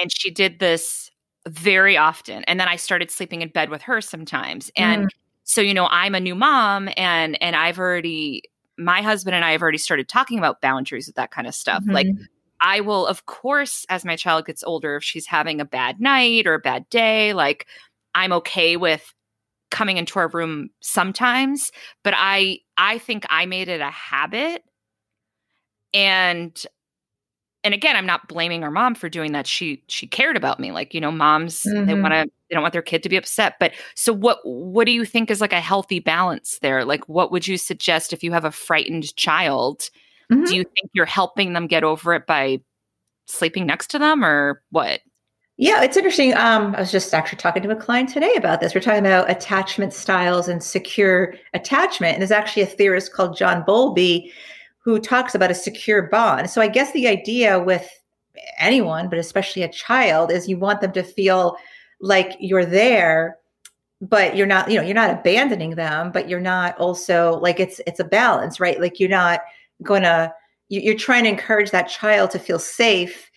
and she did this very often and then i started sleeping in bed with her sometimes and so you know i'm a new mom and and i've already my husband and i have already started talking about boundaries with that kind of stuff like Mhm. i will of course as my child gets older if she's having a bad night or a bad day like i'm okay with coming into our room sometimes but i i think i made it a habit. And and again i'm not blaming our mom for doing that. She she cared about me. Like you know moms they Mhm. want to they don't want their kid to be upset. But so what what do you think is like a healthy balance there? Like what would you suggest if you have a frightened child? Mhm. do you think you're helping them get over it by sleeping next to them or what Yeah, it's interesting. Um, I was just actually talking to a client today about this. We're talking about attachment styles and secure attachment. And there's actually a theorist called John Bowlby who talks about a secure bond. So I guess the idea with anyone, but especially a child, is you want them to feel like you're there, but you're not, you know, you're not abandoning them, but you're not also like it's it's a balance, right? Like you're not gonna you- you're trying to encourage that child to feel safe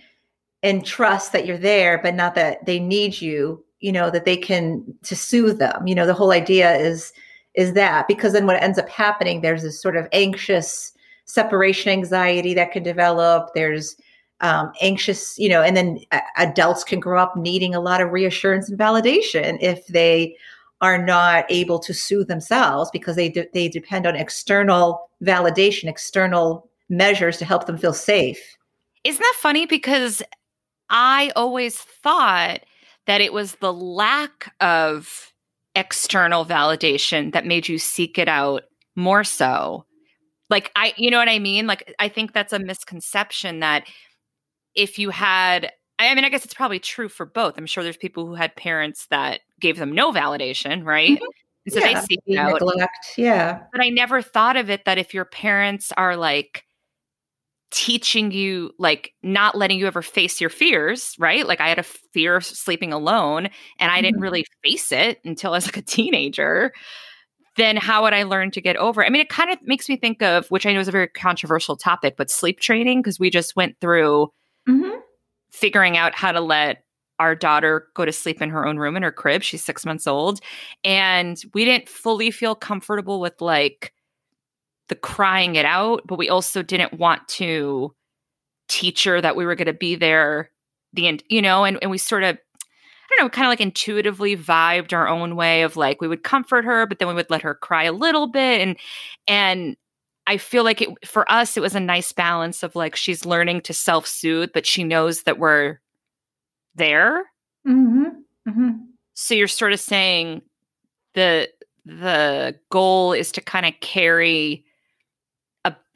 and trust that you're there, but not that they need you, you know, that they can to soothe them. You know, the whole idea is is that because then what ends up happening, there's this sort of anxious separation anxiety that can develop. There's um, anxious, you know, and then a- adults can grow up needing a lot of reassurance and validation if they are not able to soothe themselves because they de- they depend on external validation, external measures to help them feel safe. Isn't that funny? Because I always thought that it was the lack of external validation that made you seek it out more so. Like, I, you know what I mean? Like, I think that's a misconception that if you had, I mean, I guess it's probably true for both. I'm sure there's people who had parents that gave them no validation, right? Mhm. And so Yeah, they seek it out. neglect. Yeah. But I never thought of it that if your parents are like teaching you like not letting you ever face your fears right like i had a fear of sleeping alone and i didn't Mhm. really face it until i was like a teenager then how would i learn to get over it i mean it kind of makes me think of which i know is a very controversial topic but sleep training because we just went through Mhm. figuring out how to let our daughter go to sleep in her own room in her crib she's six months old and we didn't fully feel comfortable with like the crying it out, but we also didn't want to teach her that we were going to be there the end, you know, and, and we sort of, I don't know, kind of like intuitively vibed our own way of like we would comfort her, but then we would let her cry a little bit. And and I feel like it for us, it was a nice balance of like she's learning to self-soothe, but she knows that we're there. Mhm. Mhm. So you're sort of saying the the goal is to kind of carry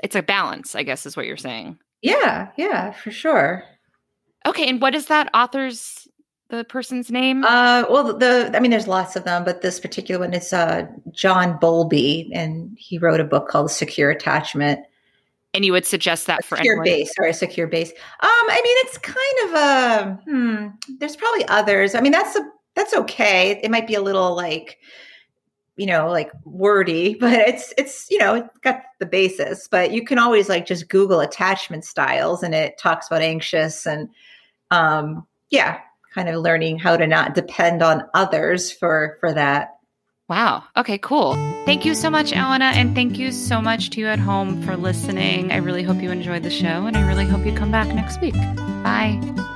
it's a balance, I guess is what you're saying. Yeah, yeah, for sure. Okay, and what is that author's the person's name? Uh, well, the I mean, there's lots of them, but this particular one is uh, John Bowlby, and he wrote a book called Secure Attachment. and you would suggest that for secure anyone? base or a secure base. Um, I mean, it's kind of a hmm. There's probably others. I mean, that's a that's okay. It might be a little like, you know, like wordy, but it's it's you know it's got the basis. But you can always like just Google attachment styles, and it talks about anxious and um, yeah, kind of learning how to not depend on others for for that. Wow. Okay, cool. Thank you so much, Elena, and thank you so much to you at home for listening. I really hope you enjoyed the show, and I really hope you come back next week. Bye.